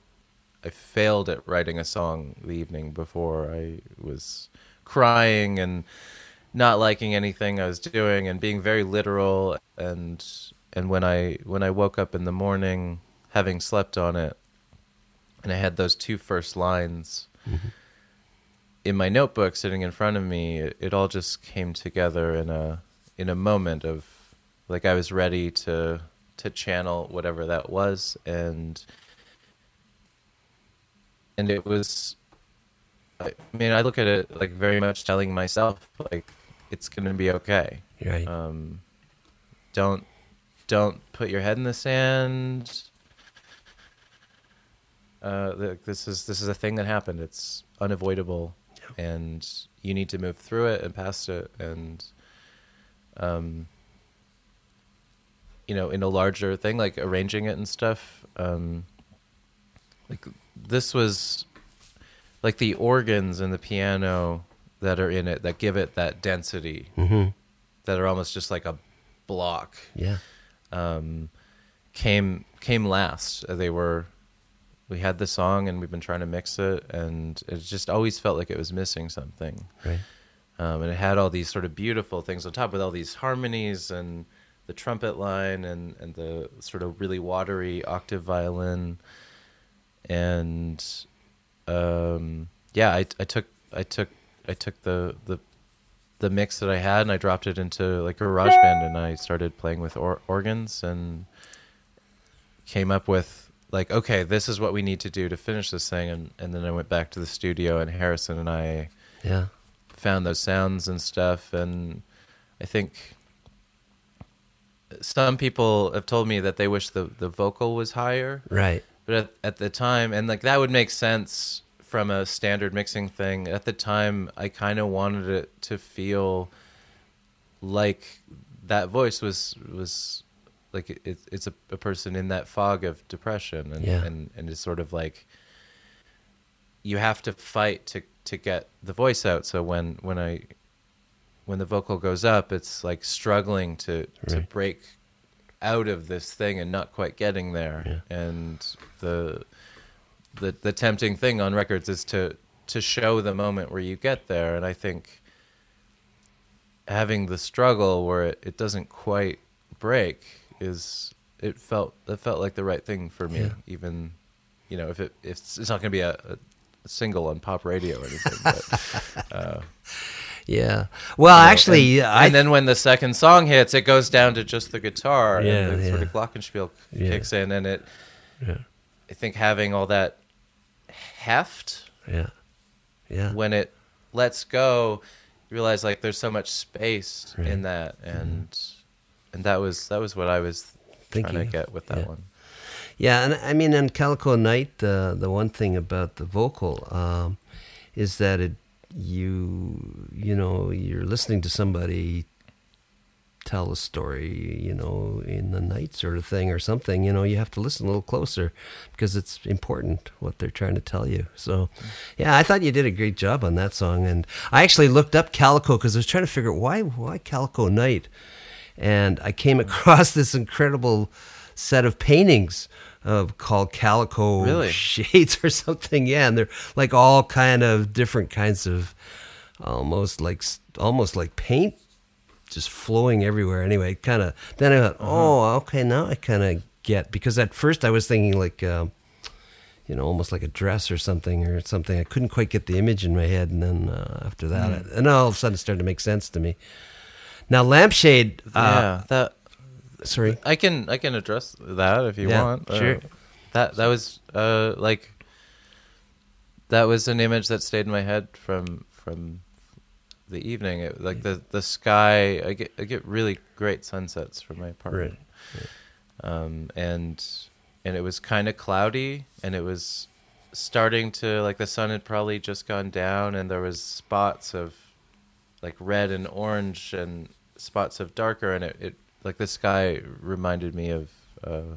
I failed at writing a song the evening before. I was crying and not liking anything I was doing and being very literal and and when I when I woke up in the morning having slept on it and I had those two first lines in my notebook sitting in front of me it, it all just came together in a in a moment of like I was ready to to channel whatever that was and and it was I mean I look at it like very much telling myself like it's going to be okay. Right. um don't don't put your head in the sand. Uh this is this is a thing that happened. It's unavoidable and you need to move through it and past it and um you know in a larger thing like arranging it and stuff um like this was like the organs and the piano that are in it that give it that density mm-hmm. that are almost just like a block Yeah. um, came came last. They were we had the song and we've been trying to mix it and it just always felt like it was missing something. Right. Um, and it had all these sort of beautiful things on top with all these harmonies and the trumpet line and, and the sort of really watery octave violin and um, yeah I, I took I took I took the, the the mix that I had and I dropped it into like a GarageBand and I started playing with or- organs and came up with like okay this is what we need to do to finish this thing and, and then I went back to the studio and Harrison and I Yeah. Found those sounds and stuff and i think some people have told me that they wish the, the vocal was higher Right. but at, at the time and like that would make sense from a standard mixing thing at the time i kind of wanted it to feel like that voice was was like it, it's a, a person in that fog of depression and, Yeah. and and it's sort of like you have to fight to to get the voice out so when when i when the vocal goes up it's like struggling to to break out of this thing and not quite getting there. And the the the tempting thing on records is to to show the moment where you get there. And I think having the struggle where it, it doesn't quite break is it felt it felt like the right thing for me. Yeah. Even you know if it if it's, it's not going to be a, a single on pop radio or anything. But, uh, [LAUGHS] Yeah. Well, you know, actually, and, I and then when the second song hits, it goes down to just the guitar, Yeah, and the sort of glockenspiel Yeah. kicks in, and it. Yeah. I think having all that heft yeah, yeah, when it lets go, you realize like there's so much space Right. Mm-hmm. in that, and and that was that was what I was Thinking trying to get with that yeah. one. Yeah. And I mean, on Calico Night, uh, the one thing about the vocal um, is that it you you know you're listening to somebody tell a story, you know, in the night sort of thing or something, you know, you have to listen a little closer because it's important what they're trying to tell you. So, yeah, I thought you did a great job on that song. And I actually looked up Calico because I was trying to figure out why, why Calico Night. And I came [LAUGHS] across this incredible set of paintings of called Calico Really? Shades [LAUGHS] or something. Yeah. And they're like all kind of different kinds of almost like, almost like paint just flowing everywhere. Anyway, kind of. Then I thought, oh, okay, now I kind of get because at first I was thinking like, um, you know, almost like a dress or something or something. I couldn't quite get the image in my head, and then uh, after that, I, and all of a sudden it started to make sense to me. Now, lampshade. Uh, yeah, that Sorry. I can I can address that if you Yeah, want. Uh, sure. that that was uh, like that was an image that stayed in my head from from the evening. It, like the the sky. I get I get really great sunsets from my apartment. Right. Um, and and it was kind of cloudy, and it was starting to like the sun had probably just gone down, and there was spots of like red and orange and spots of darker, and it, it like this guy reminded me of uh,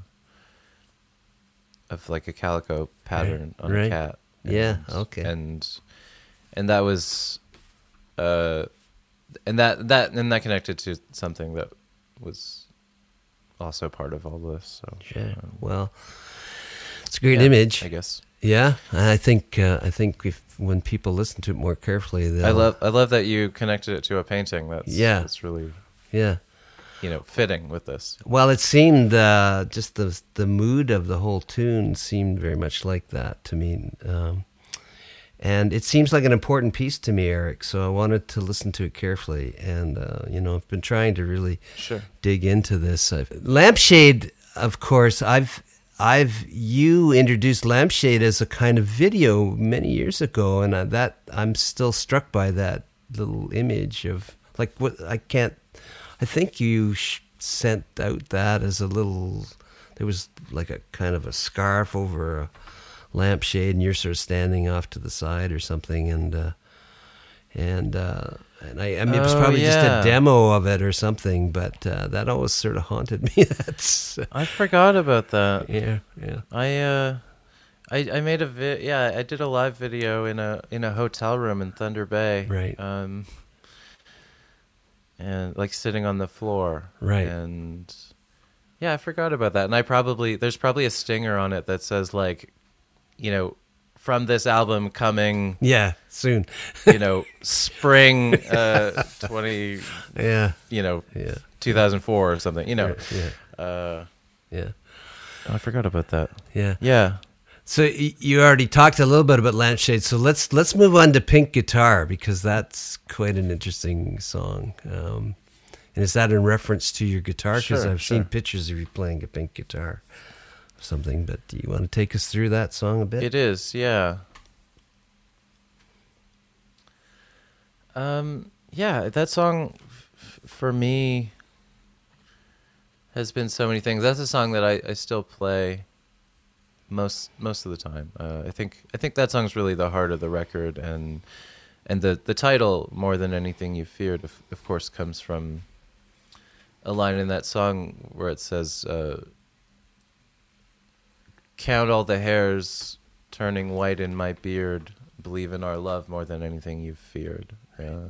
of like a calico pattern on right. a cat. Yeah, okay. And and that was, uh, and that that and that connected to something that was also part of all this. So Yeah. um, Well, it's a great yeah, image. I guess. Yeah, I think uh, I think if when people listen to it more carefully, I love I love that you connected it to a painting. That's Yeah. that's really Yeah. You know fitting with this. Well, it seemed uh, just the the mood of the whole tune seemed very much like that to me, um, and it seems like an important piece to me, Eric. So I wanted to listen to it carefully, and uh, you know, I've been trying to really Sure. dig into this. I've, Lampshade, of course, I've I've you introduced Lampshade as a kind of video many years ago, and I, that I'm still struck by that little image of like what I can't. I think you sh- sent out that as a little. There was like a kind of a scarf over a lampshade, and you're sort of standing off to the side or something, and. Uh, and uh, and I, I mean, it was Oh, probably just a demo of it or something, but uh, that always sort of haunted [LAUGHS] me. That's I forgot about that. yeah, yeah, I uh, I I made a vi- yeah I did a live video in a in a hotel room in Thunder Bay. Right. Um. And like sitting on the floor. Right. And yeah, I forgot about that. And I probably there's probably a stinger on it that says like, you know, from this album coming, yeah. Soon, you know, [LAUGHS] spring uh twenty, yeah, you know, yeah, 2004 or something. You know. yeah, Uh, yeah, I forgot about that. yeah. Yeah. So you already talked a little bit about lampshade. So let's let's move on to Pink Guitar because that's quite an interesting song. Um, and is that in reference to your guitar? Because Sure, I've seen pictures of you playing a pink guitar, or something. But do you want to take us through that song a bit? It is, yeah. Um, yeah, that song f- for me has been so many things. That's a song that I, I still play most most of the time. Uh, I think I think that song's really the heart of the record, and and the the title more than anything you feared, of, of course, comes from a line in that song where it says. Uh, count all the hairs turning white in my beard believe in our love more than anything you've feared uh,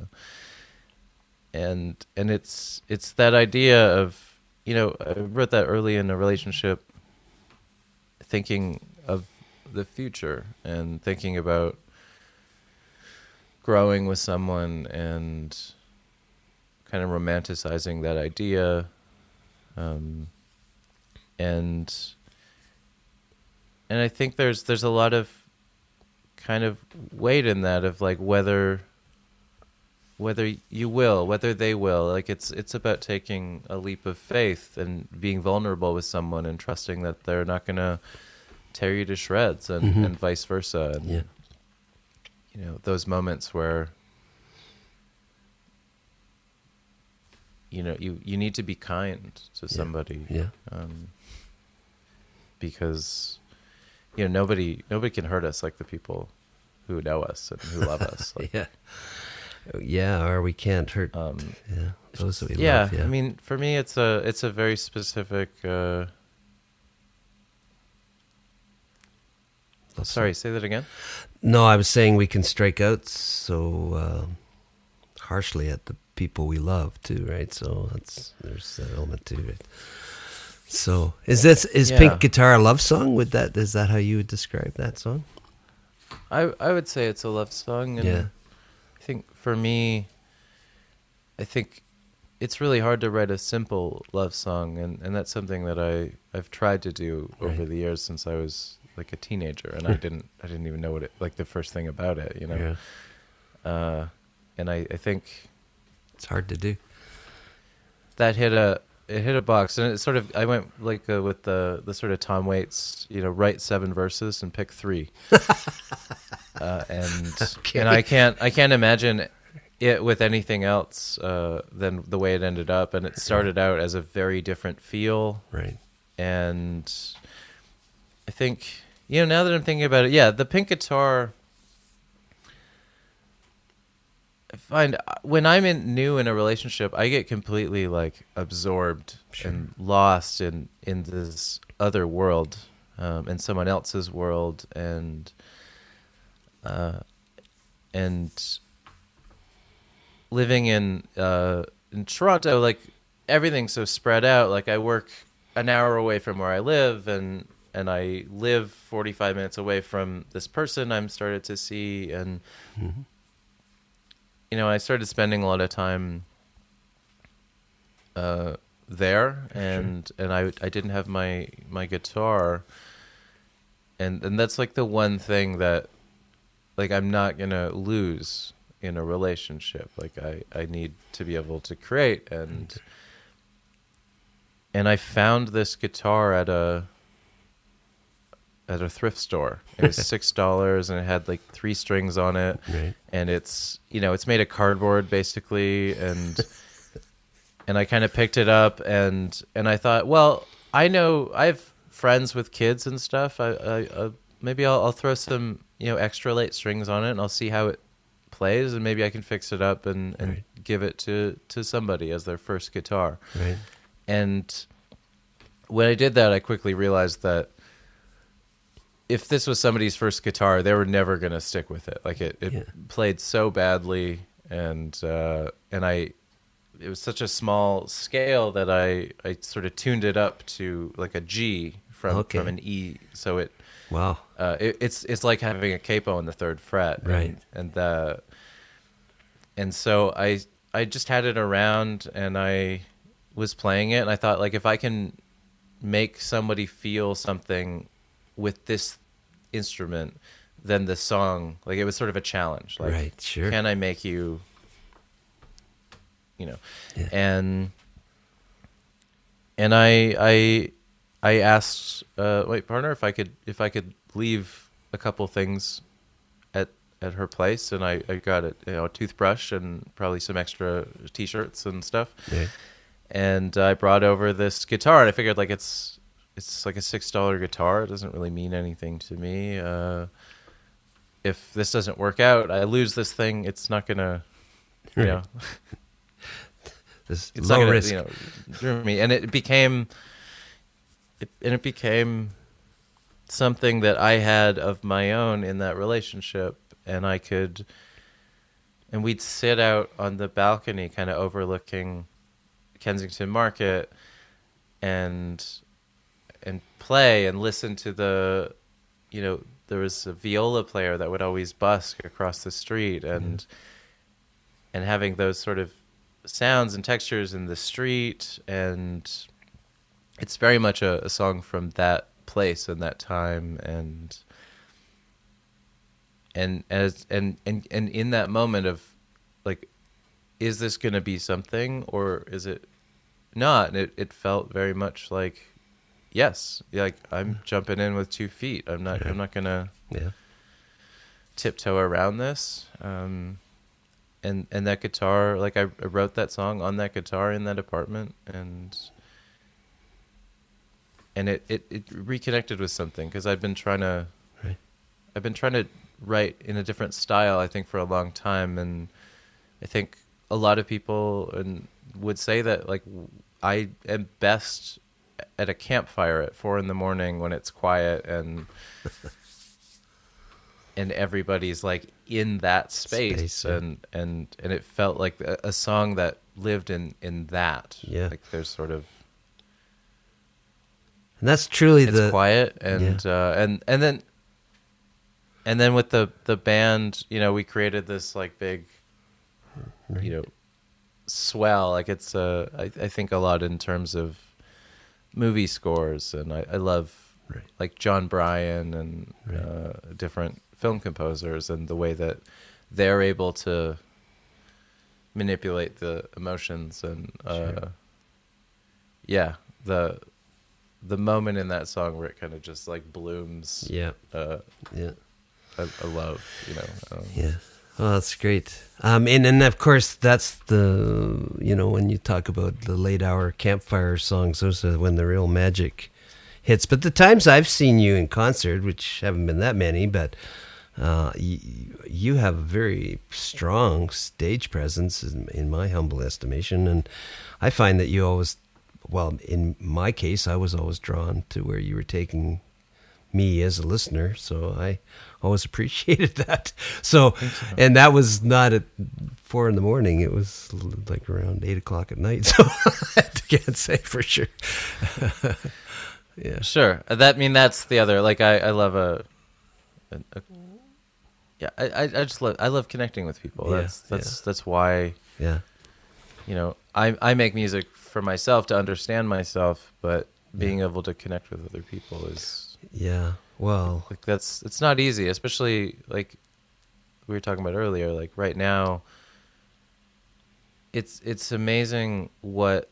and and it's it's that idea of you know, I wrote that early in a relationship, thinking of the future and thinking about growing with someone and kind of romanticizing that idea um, and and I think there's there's a lot of kind of weight in that of like whether whether you will whether they will like it's it's about taking a leap of faith and being vulnerable with someone and trusting that they're not going to tear you to shreds and, Mhm. and vice versa and Yeah. you know those moments where you know you you need to be kind to Yeah. somebody Yeah. um, because you know nobody nobody can hurt us like the people who know us and who love us [LAUGHS] like, Yeah. Yeah, or we can't hurt. um, yeah, those that we yeah, love. Yeah, I mean for me it's a it's a very specific uh, sorry say that again No, I was saying we can strike out so uh, harshly at the people we love too, right? So that's there's that element to it. So is this is Yeah. Pink Guitar a love song? Would that is that how you would describe that song? I I would say it's a love song and Yeah. I think for me I think it's really hard to write a simple love song and, and that's something that I, I've tried to do over Right. the years since I was like a teenager and I didn't I didn't even know what it like the first thing about it, you know. Yeah, Uh and I, I think it's hard to do. that hit a it hit a box and it sort of I went like uh, with the the sort of Tom Waits, you know, write seven verses and pick three. [LAUGHS] uh, and Okay. and I can't I can't imagine it with anything else uh, than the way it ended up. And it started out as a very different feel, Right. and I think you know now that I'm thinking about it, yeah, the pink guitar. I find uh, when I'm in new in a relationship, I get completely like absorbed Sure. and lost in in this other world, um, in someone else's world, and uh, and living in uh, in Toronto, like everything's so spread out. Like I work an hour away from where I live, and and I live 45 minutes away from this person I'm started to see, and Mhm. You know I started spending a lot of time uh, there, and and I I didn't have my my guitar, and and that's like the one thing that like I'm not gonna lose in a relationship. Like I, I need to be able to create and and I found this guitar at a at a thrift store. It was [LAUGHS] six dollars and it had like three strings on it Right. and it's you know it's made of cardboard basically and [LAUGHS] and I kind of picked it up and and I thought well I know I have friends with kids and stuff I, I, I maybe I'll, I'll throw some you know extra late strings on it and I'll see how it plays and maybe I can fix it up and, and Right. give it to to somebody as their first guitar Right. and when I did that, I quickly realized that if this was somebody's first guitar, they were never going to stick with it. Like it, it Yeah. played so badly, and uh, and I, it was such a small scale that I I sort of tuned it up to like a G from Okay. from an E, so it Wow. uh, it, it's it's like having a capo in the third fret, Right. And, and the and so I I just had it around and I was playing it, and I thought like if I can make somebody feel something with this instrument, than the song like it was sort of a challenge. Like, right. Sure. can I make you, you know, Yeah. and and I I I asked uh, my partner if I could if I could leave a couple things at at her place, and I, I got it you know a toothbrush and probably some extra t-shirts and stuff, Right. and I brought over this guitar, and I figured like it's it's like a six dollar guitar. It doesn't really mean anything to me. Uh, if this doesn't work out, I lose this thing. It's not gonna, you know, [LAUGHS] This it's low not gonna, risk. you know, me. And it became, it, and it became something that I had of my own in that relationship, and I could, and we'd sit out on the balcony, kind of overlooking Kensington Market, and and play and listen to the you know there was a viola player that would always busk across the street and mm-hmm. and having those sort of sounds and textures in the street. And it's very much a, a song from that place and that time. And and as and and and in that moment of like is this going to be something or is it not? And it, it felt very much like yes. Like i'm jumping in with two feet. I'm not i'm not gonna Yeah. tiptoe around this. Um and and that guitar like I, I wrote that song on that guitar in that apartment and and it it, it reconnected with something because i've been trying to Right. i've been trying to write in a different style i think for a long time and i think a lot of people and would say that like i am best at a campfire at four in the morning when it's quiet and [LAUGHS] and everybody's like in that space, Space, yeah. and and and it felt like a, a song that lived in in that. Yeah. like there's sort of And that's truly it's the quiet and uh and and then and then with the the band you know we created this like big you know swell. Like it's uh I, I think a lot in terms of movie scores and i, I love Right. like Jon Brion and Right. uh different film composers and the way that they're able to manipulate the emotions and uh Sure. yeah the the moment in that song where it kind of just like blooms yeah, uh yeah, I, I love you know um, yeah. Oh, that's great. Um, and and of course that's the you know when you talk about the late hour campfire songs, those are when the real magic hits. But the times I've seen you in concert, which haven't been that many, but uh, you, you have a very strong stage presence, in, in my humble estimation, and I find that you always, well, in my case, I was always drawn to where you were taking me as a listener, so I always [LAUGHS] appreciated that. So, and that was not at four in the morning; it was like around eight o'clock at night. [LAUGHS] So I can't say for sure. [LAUGHS] yeah, Sure. Uh, That I mean that's the other like I I love a, a, a yeah I I just love I love connecting with people. Yeah, that's that's that's why yeah, you know I I make music for myself to understand myself, but being able to connect with other people is yeah. Well, like that's it's not easy, especially like we were talking about earlier. Like right now, it's it's amazing what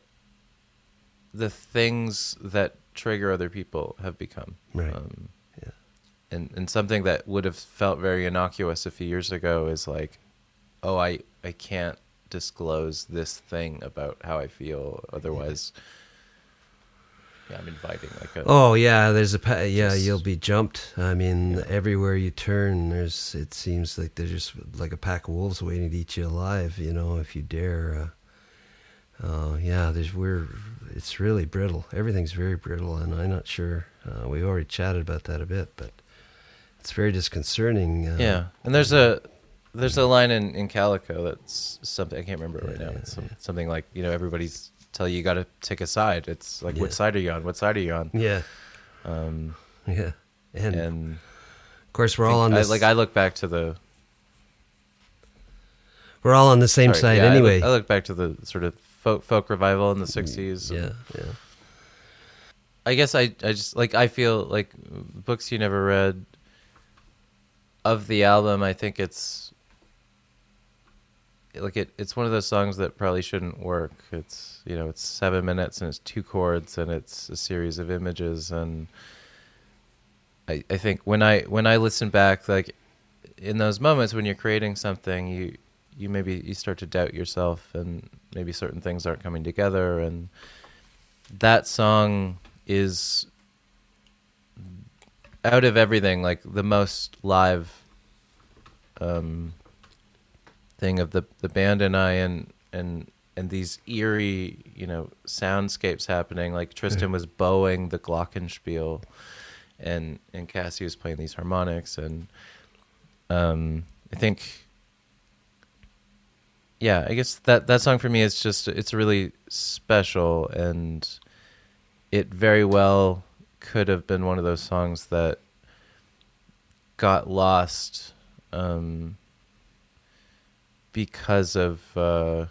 the things that trigger other people have become. Right. Um, Yeah. And and something that would have felt very innocuous a few years ago is like, oh, I I can't disclose this thing about how I feel, otherwise. Yeah, I'm inviting like a Oh yeah, there's a pa- yeah. Just- You'll be jumped. I mean, everywhere you turn, there's. It seems like there's just like a pack of wolves waiting to eat you alive. You know, if you dare. Uh, uh, yeah, there's we're. It's really brittle. Everything's very brittle, and I'm not sure. Uh, we already chatted about that a bit, but it's very disconcerting. Uh, Yeah, and there's a there's a line in, in Calico that's something I can't remember it right now. It's some, something like you know everybody's tell you you got to take a side. It's like Yeah. what side are you on? What side are you on? Yeah. Um, Yeah. And, and of course, we're all on I, like I look back to the we're all on the same sorry, side yeah, I look- anyway. I look, back to the sort of folk folk revival in the '60s. and yeah. Yeah. I guess I I just like I feel like books you never read of the album. I think it's like it. It's one of those songs that probably shouldn't work. It's you know it's seven minutes and it's two chords and it's a series of images and I I think when I when I listen back like in those moments when you're creating something you you maybe you start to doubt yourself and maybe certain things aren't coming together and that song is out of everything like the most live um thing of the the band and I and and and these eerie you know soundscapes happening. Like Tristan was bowing the glockenspiel and and Cassie was playing these harmonics. And um I think yeah, I guess that that song for me is just it's really special. And it very well could have been one of those songs that got lost um, because of uh,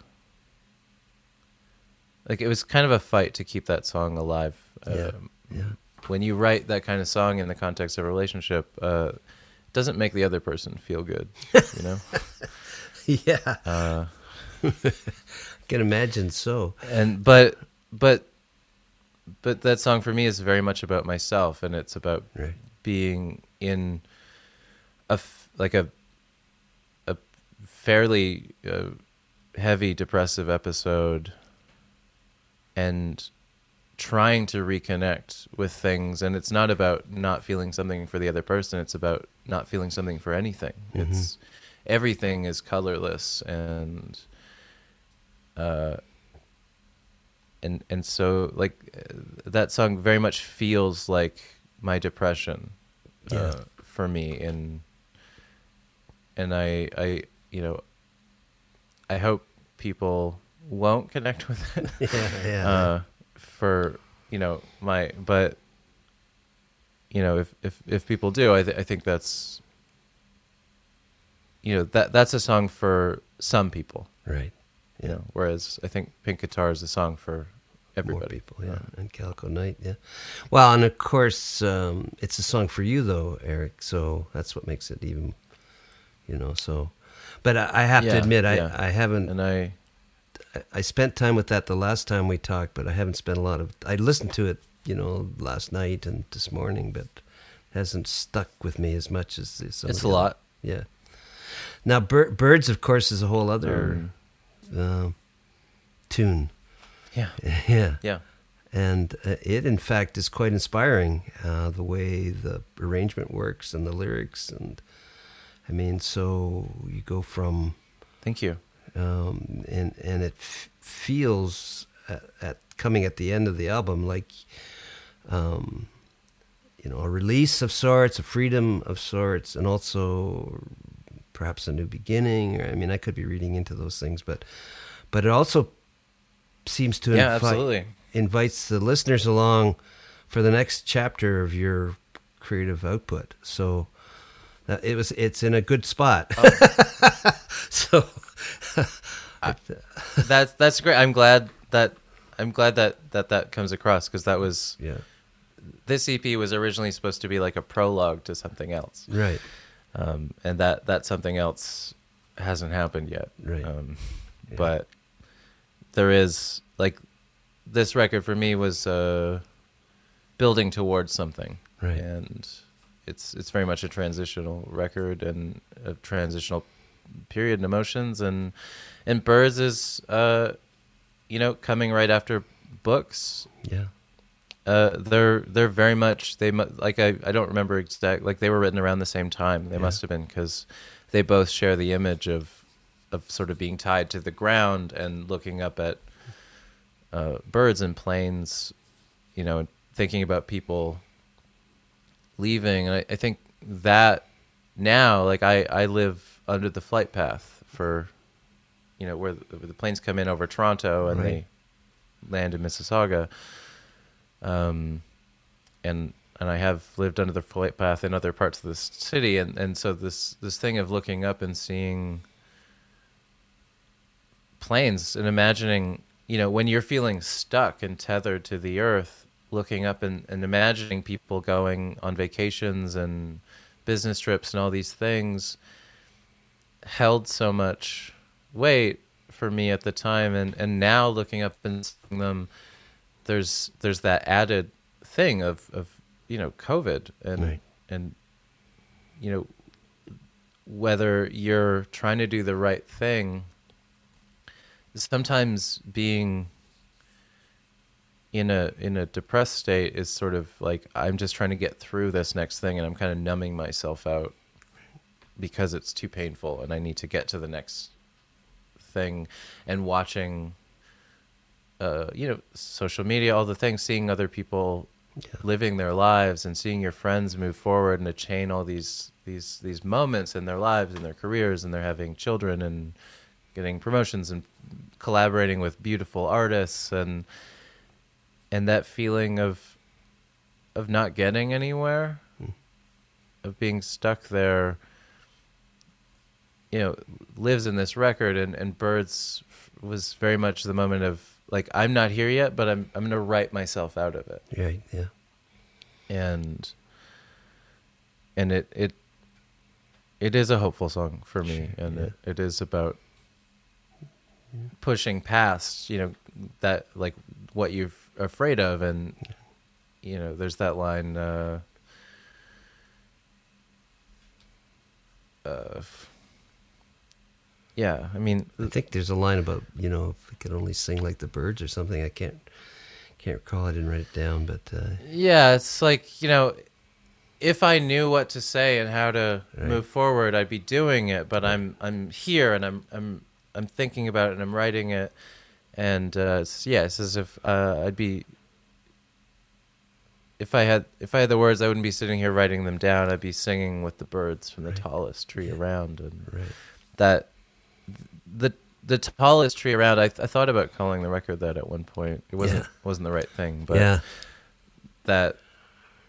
like it was kind of a fight to keep that song alive. Yeah, Um, yeah. When you write that kind of song in the context of a relationship, uh, it doesn't make the other person feel good. You know. [LAUGHS] yeah. Uh, [LAUGHS] can imagine so. and but but but that song for me is very much about myself and it's about Right. being in a like a fairly uh, heavy depressive episode and trying to reconnect with things. And it's not about not feeling something for the other person. It's about not feeling something for anything. It's everything is colorless and uh and and so like uh, that song very much feels like my depression Yeah. uh, for me. And and I I you know I hope people won't connect with it [LAUGHS] Yeah, yeah. uh, for you know my but you know if if if people do I th- I think that's you know that that's a song for some people right. you Yeah. know whereas I think Pink Guitar is a song for everybody More people, yeah. And Calico Night, yeah. Well, and of course, um, it's a song for you, though, Eric. So that's what makes it even, you know. So, but I, I have to admit, I, yeah. I haven't. and I I- spent time with that the last time we talked, but I haven't spent a lot of. I listened to it, you know, last night and this morning, but it hasn't stuck with me as much as it's a lot Yeah. Now, bir- birds, of course, is a whole other Um, uh, tune. yeah [LAUGHS] yeah. yeah And uh, it, in fact, is quite inspiring uh, the way the arrangement works and the lyrics. And I mean, so you go from, thank you um, and and it f- feels at, at coming at the end of the album like, um, you know, a release of sorts, a freedom of sorts, and also perhaps a new beginning. Or, I mean, I could be reading into those things, but but it also seems to yeah invite, absolutely invites the listeners along for the next chapter of your creative output. So it was it's in a good spot. [LAUGHS] so [LAUGHS] that's that's great I'm glad that I'm glad that that that comes across because that was yeah, this EP was originally supposed to be like a prologue to something else right, um, and that that something else hasn't happened yet. Right. Um, Yeah. But there is like this record for me was uh, building towards something, Right. And it's it's very much a transitional record and a transitional period in emotions. And and Birds is uh, you know coming right after books. Yeah, uh, they're they're very much they mu- like I, I don't remember exact like they were written around the same time. They Yeah. must have been because they both share the image of of sort of being tied to the ground and looking up at uh, birds and planes you know thinking about people leaving and I, I think that now like I, I live under the flight path for you know where the, where the planes come in over Toronto and Right. they land in Mississauga um, and and I have lived under the flight path in other parts of this city, and and so this this thing of looking up and seeing planes and imagining, you know, when you're feeling stuck and tethered to the earth, looking up and, and imagining people going on vacations and business trips and all these things held so much weight for me at the time and and now looking up and seeing them there's there's that added thing of of you know covid and Right. and you know whether you're trying to do the right thing sometimes being in a in a depressed state is sort of like I'm just trying to get through this next thing and I'm kind of numbing myself out because it's too painful and I need to get to the next thing and watching uh you know social media all the things seeing other people Yeah. living their lives and seeing your friends move forward and attain all these these these moments in their lives and their careers and they're having children and getting promotions and collaborating with beautiful artists and and that feeling of of not getting anywhere, hmm. of being stuck there, you know, lives in this record. And and birds was very much the moment of like I'm not here yet, but I'm I'm gonna write myself out of it. Right. Yeah. and and it it it is a hopeful song for me and yeah. it, it is about pushing past you know that like what you're afraid of and you know there's that line uh uh yeah i mean I think there's a line about you know if we could only sing like the birds or something. I can't can't recall. I didn't write it down, but uh, Yeah, it's like, you know, if I knew what to say and how to Right. move forward, I'd be doing it, but I'm I'm here and I'm I'm I'm thinking about it and I'm writing it and uh yeah, it's as if uh, I'd be if I had if I had the words, I wouldn't be sitting here writing them down. I'd be singing with the birds from the Right. tallest tree around, and right. that the the tallest tree around. I, I thought about calling the record that at one point. It wasn't Yeah. wasn't the right thing, but yeah. that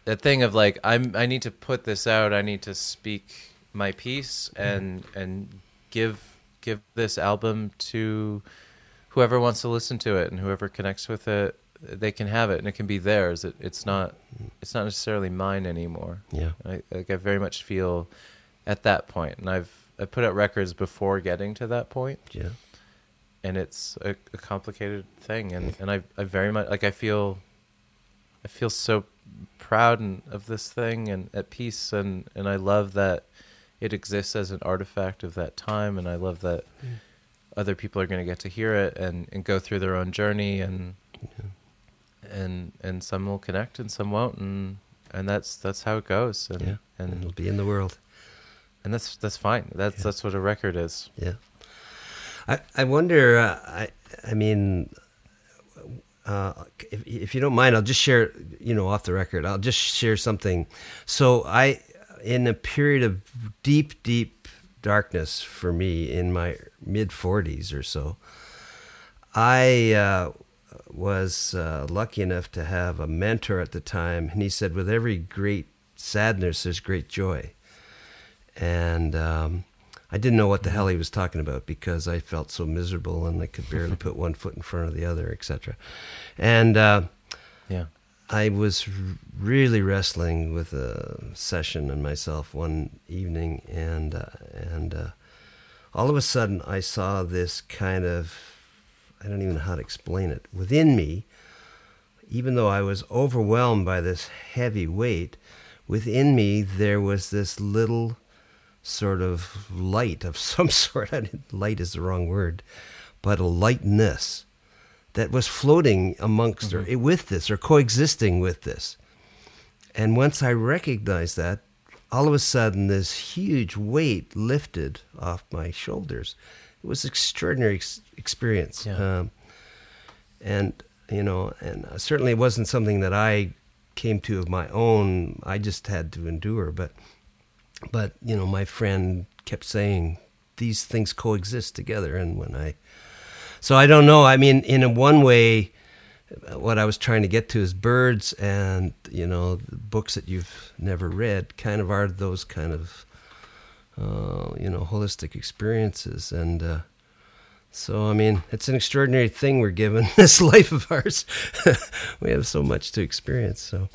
that thing of like I'm I need to put this out. I need to speak my piece and and give give this album to whoever wants to listen to it and whoever connects with it. They can have it and it can be theirs. It, it's not it's not necessarily mine anymore. Yeah. I, like I very much feel at that point, and I've I put out records before getting to that point, Yeah. and it's a, a complicated thing, and and I I very much like I feel I feel so proud and, of this thing and at peace, and and I love that it exists as an artifact of that time, and I love that mm. Other people are going to get to hear it and and go through their own journey and and and some will connect and some won't and and that's that's how it goes and Yeah. And and it'll be in the world. and that's that's fine that's Yeah. that's what a record is Yeah. I I wonder. Uh, I I mean, uh, if if you don't mind, I'll just share. You know, off the record, I'll just share something. So I, in a period of deep, deep darkness for me in my mid forties or so, I. Uh, was uh, lucky enough to have a mentor at the time, and he said, "With every great sadness, there's great joy." And um, I didn't know what the hell he was talking about because I felt so miserable and I could barely [LAUGHS] put one foot in front of the other, etc. And uh, yeah I was really wrestling with a session and myself one evening, and uh, and uh, all of a sudden I saw this kind of I don't even know how to explain it within me. Even though I was overwhelmed by this heavy weight, within me there was this little sort of light of [LAUGHS] some sort. Light is the wrong word, but a lightness that was floating amongst or with this or coexisting with this. And once I recognized that, all of a sudden this huge weight lifted off my shoulders. It was an extraordinary ex- experience. Yeah. Um, and, you know, and certainly it wasn't something that I came to of my own. I just had to endure. But, but you know, my friend kept saying these things coexist together. And when I, so I don't know. I mean, in one way, what I was trying to get to is birds and you know books that you've never read kind of are those kind of uh, you know holistic experiences and uh, so I mean it's an extraordinary thing we're given [LAUGHS] this life of ours. [LAUGHS] we have so much to experience. So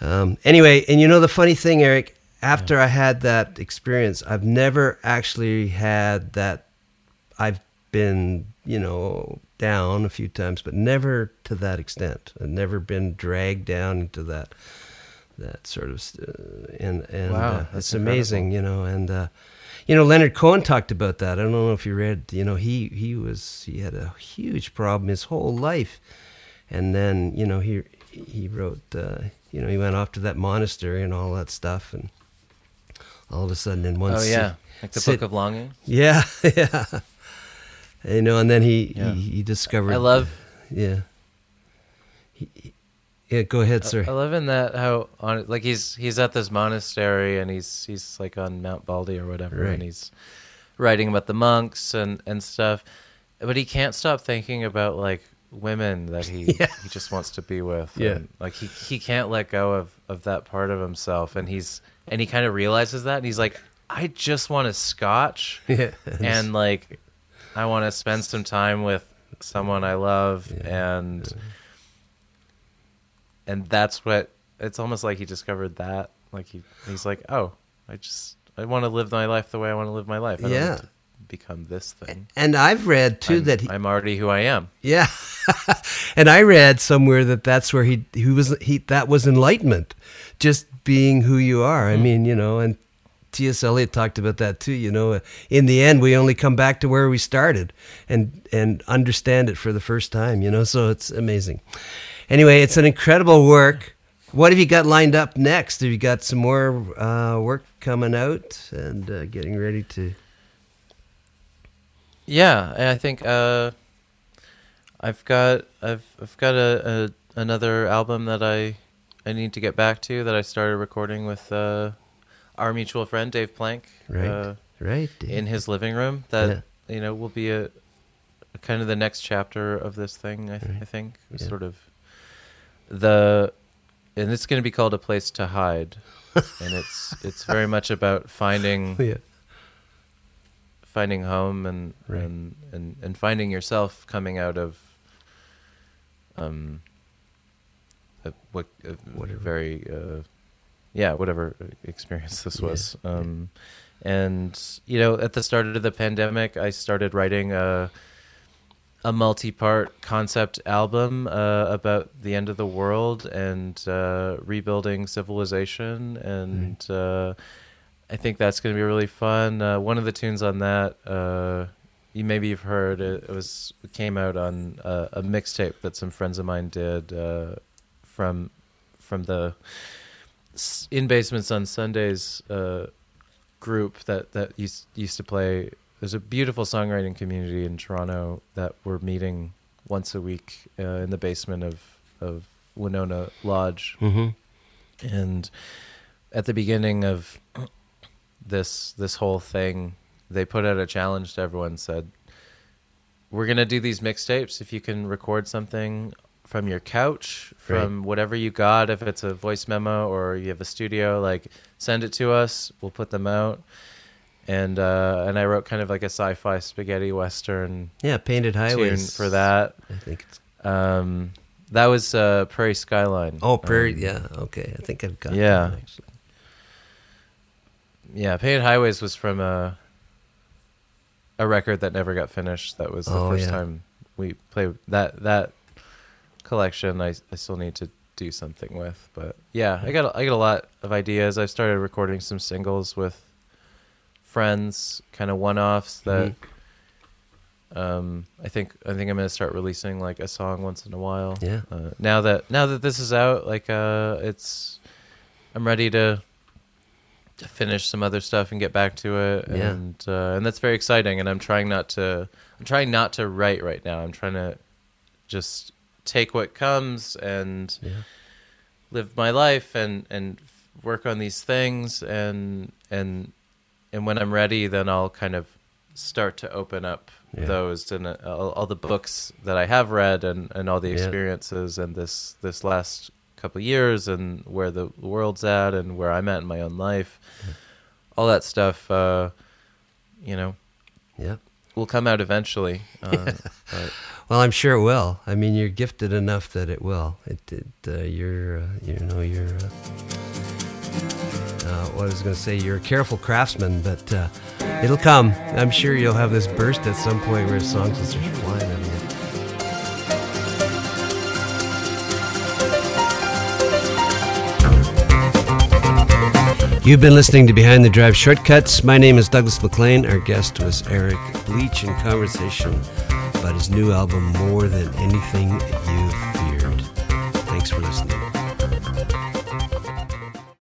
um, anyway, and you know the funny thing, Eric, after I had that experience, I've never actually had that. I've been you know down a few times, but never to that extent. I've never been dragged down into that that sort of uh, and and Wow, uh, that's it's amazing, you know. And uh, you know, Leonard Cohen talked about that. I don't know if you read. You know, he he was he had a huge problem his whole life, and then you know he he wrote. Uh, you know, he went off to that monastery and all that stuff, and all of a sudden in one oh yeah like the sit- book of longing yeah, [LAUGHS] yeah. You know, and then he Yeah. he, he discovered. i love Yeah. He, he- yeah, go ahead, sir. I love in that how on like he's he's at this monastery and he's he's like on Mount Baldy or whatever Right. and he's writing about the monks and and stuff, but he can't stop thinking about like women that he [LAUGHS] Yeah. he just wants to be with. Yeah. And, like he he can't let go of of that part of himself, and he's and he kind of realizes that, and he's like, I just want a scotch, [LAUGHS] Yeah. and like, I want to spend some time with someone I love, Yeah. and and that's what it's almost like he discovered that. Like he he's like, oh, I just I want to live my life the way I want to live my life. I don't Yeah. become this thing. and I've read too I'm, that he, I'm already who I am. Yeah, [LAUGHS] and I read somewhere that that's where he he was he that was enlightenment, just being who you are. I mm. mean, you know, and T.S. Eliot talked about that too. You know, in the end, we only come back to where we started, and and understand it for the first time. You know, so it's amazing. Anyway, it's an incredible work. What have you got lined up next? Have you got some more uh, work coming out and uh, getting ready to? Yeah, I think uh, I've got I've I've got a, a another album that I I need to get back to that I started recording with uh, our mutual friend Dave Plank Right. uh, Right. in his living room. That you know will be a, kind of the next chapter of this thing. I, th- I think Yeah. sort of the and it's going to be called a place to hide, and it's [LAUGHS] it's very much about finding [LAUGHS] yeah. finding home and Right. and, and and finding yourself coming out of um a, what a Whatever. very uh yeah whatever experience this Yeah, was. um and you know at the start of the pandemic I started writing a a multi-part concept album uh, about the end of the world and uh, rebuilding civilization. And uh, I think that's going to be really fun. Uh, one of the tunes on that, uh, you maybe you've heard it, it was it came out on uh, a mixtape that some friends of mine did uh, from from the in basements on Sundays uh, group that that used used to play. There's a beautiful songwriting community in Toronto that we're meeting once a week uh, in the basement of of Winona Lodge Mm-hmm. and at the beginning of this this whole thing they put out a challenge to everyone said we're going to do these mixtapes if you can record something from your couch from whatever you got if it's a voice memo or you have a studio like send it to us we'll put them out and uh and I wrote kind of like a sci-fi spaghetti western Yeah, Painted tune Highways for that I think it's um that was uh Prairie Skyline Oh, Prairie. Um, yeah. Okay. I think I've got. yeah. that, actually. Yeah, Painted Highways was from a a record that never got finished. That was the Oh, first yeah. time we played that that collection. I I still need to do something with, but yeah, I got a, I got a lot of ideas. I've started recording some singles with friends, kind of one offs that. Um, I think I think I'm gonna start releasing like a song once in a while. Yeah. Uh, now that now that this is out, like uh, it's I'm ready to to finish some other stuff and get back to it, Yeah. and uh, and that's very exciting. And I'm trying not to I'm trying not to write right now. I'm trying to just take what comes and Yeah. live my life and and work on these things and and and when I'm ready, then I'll kind of start to open up Yeah. those and uh, all, all the books that I have read and and all the Yeah. experiences and this this last couple of years and where the world's at and where I'm at in my own life, all that stuff. Uh, you know, Yeah. will come out eventually. Uh, [LAUGHS] but Well, I'm sure it will. I mean, you're gifted enough that it will. It, it uh, you're, uh, you know, you're. Uh, uh, what I was going to say, you're a careful craftsman, but uh, it'll come. I'm sure you'll have this burst at some point where songs will start flying out of you. You've been listening to Behind the Drive Shortcuts. My name is Douglas McLean. Our guest was Eric Bleach in conversation about his new album, More Than Anything You Feared. Thanks for listening.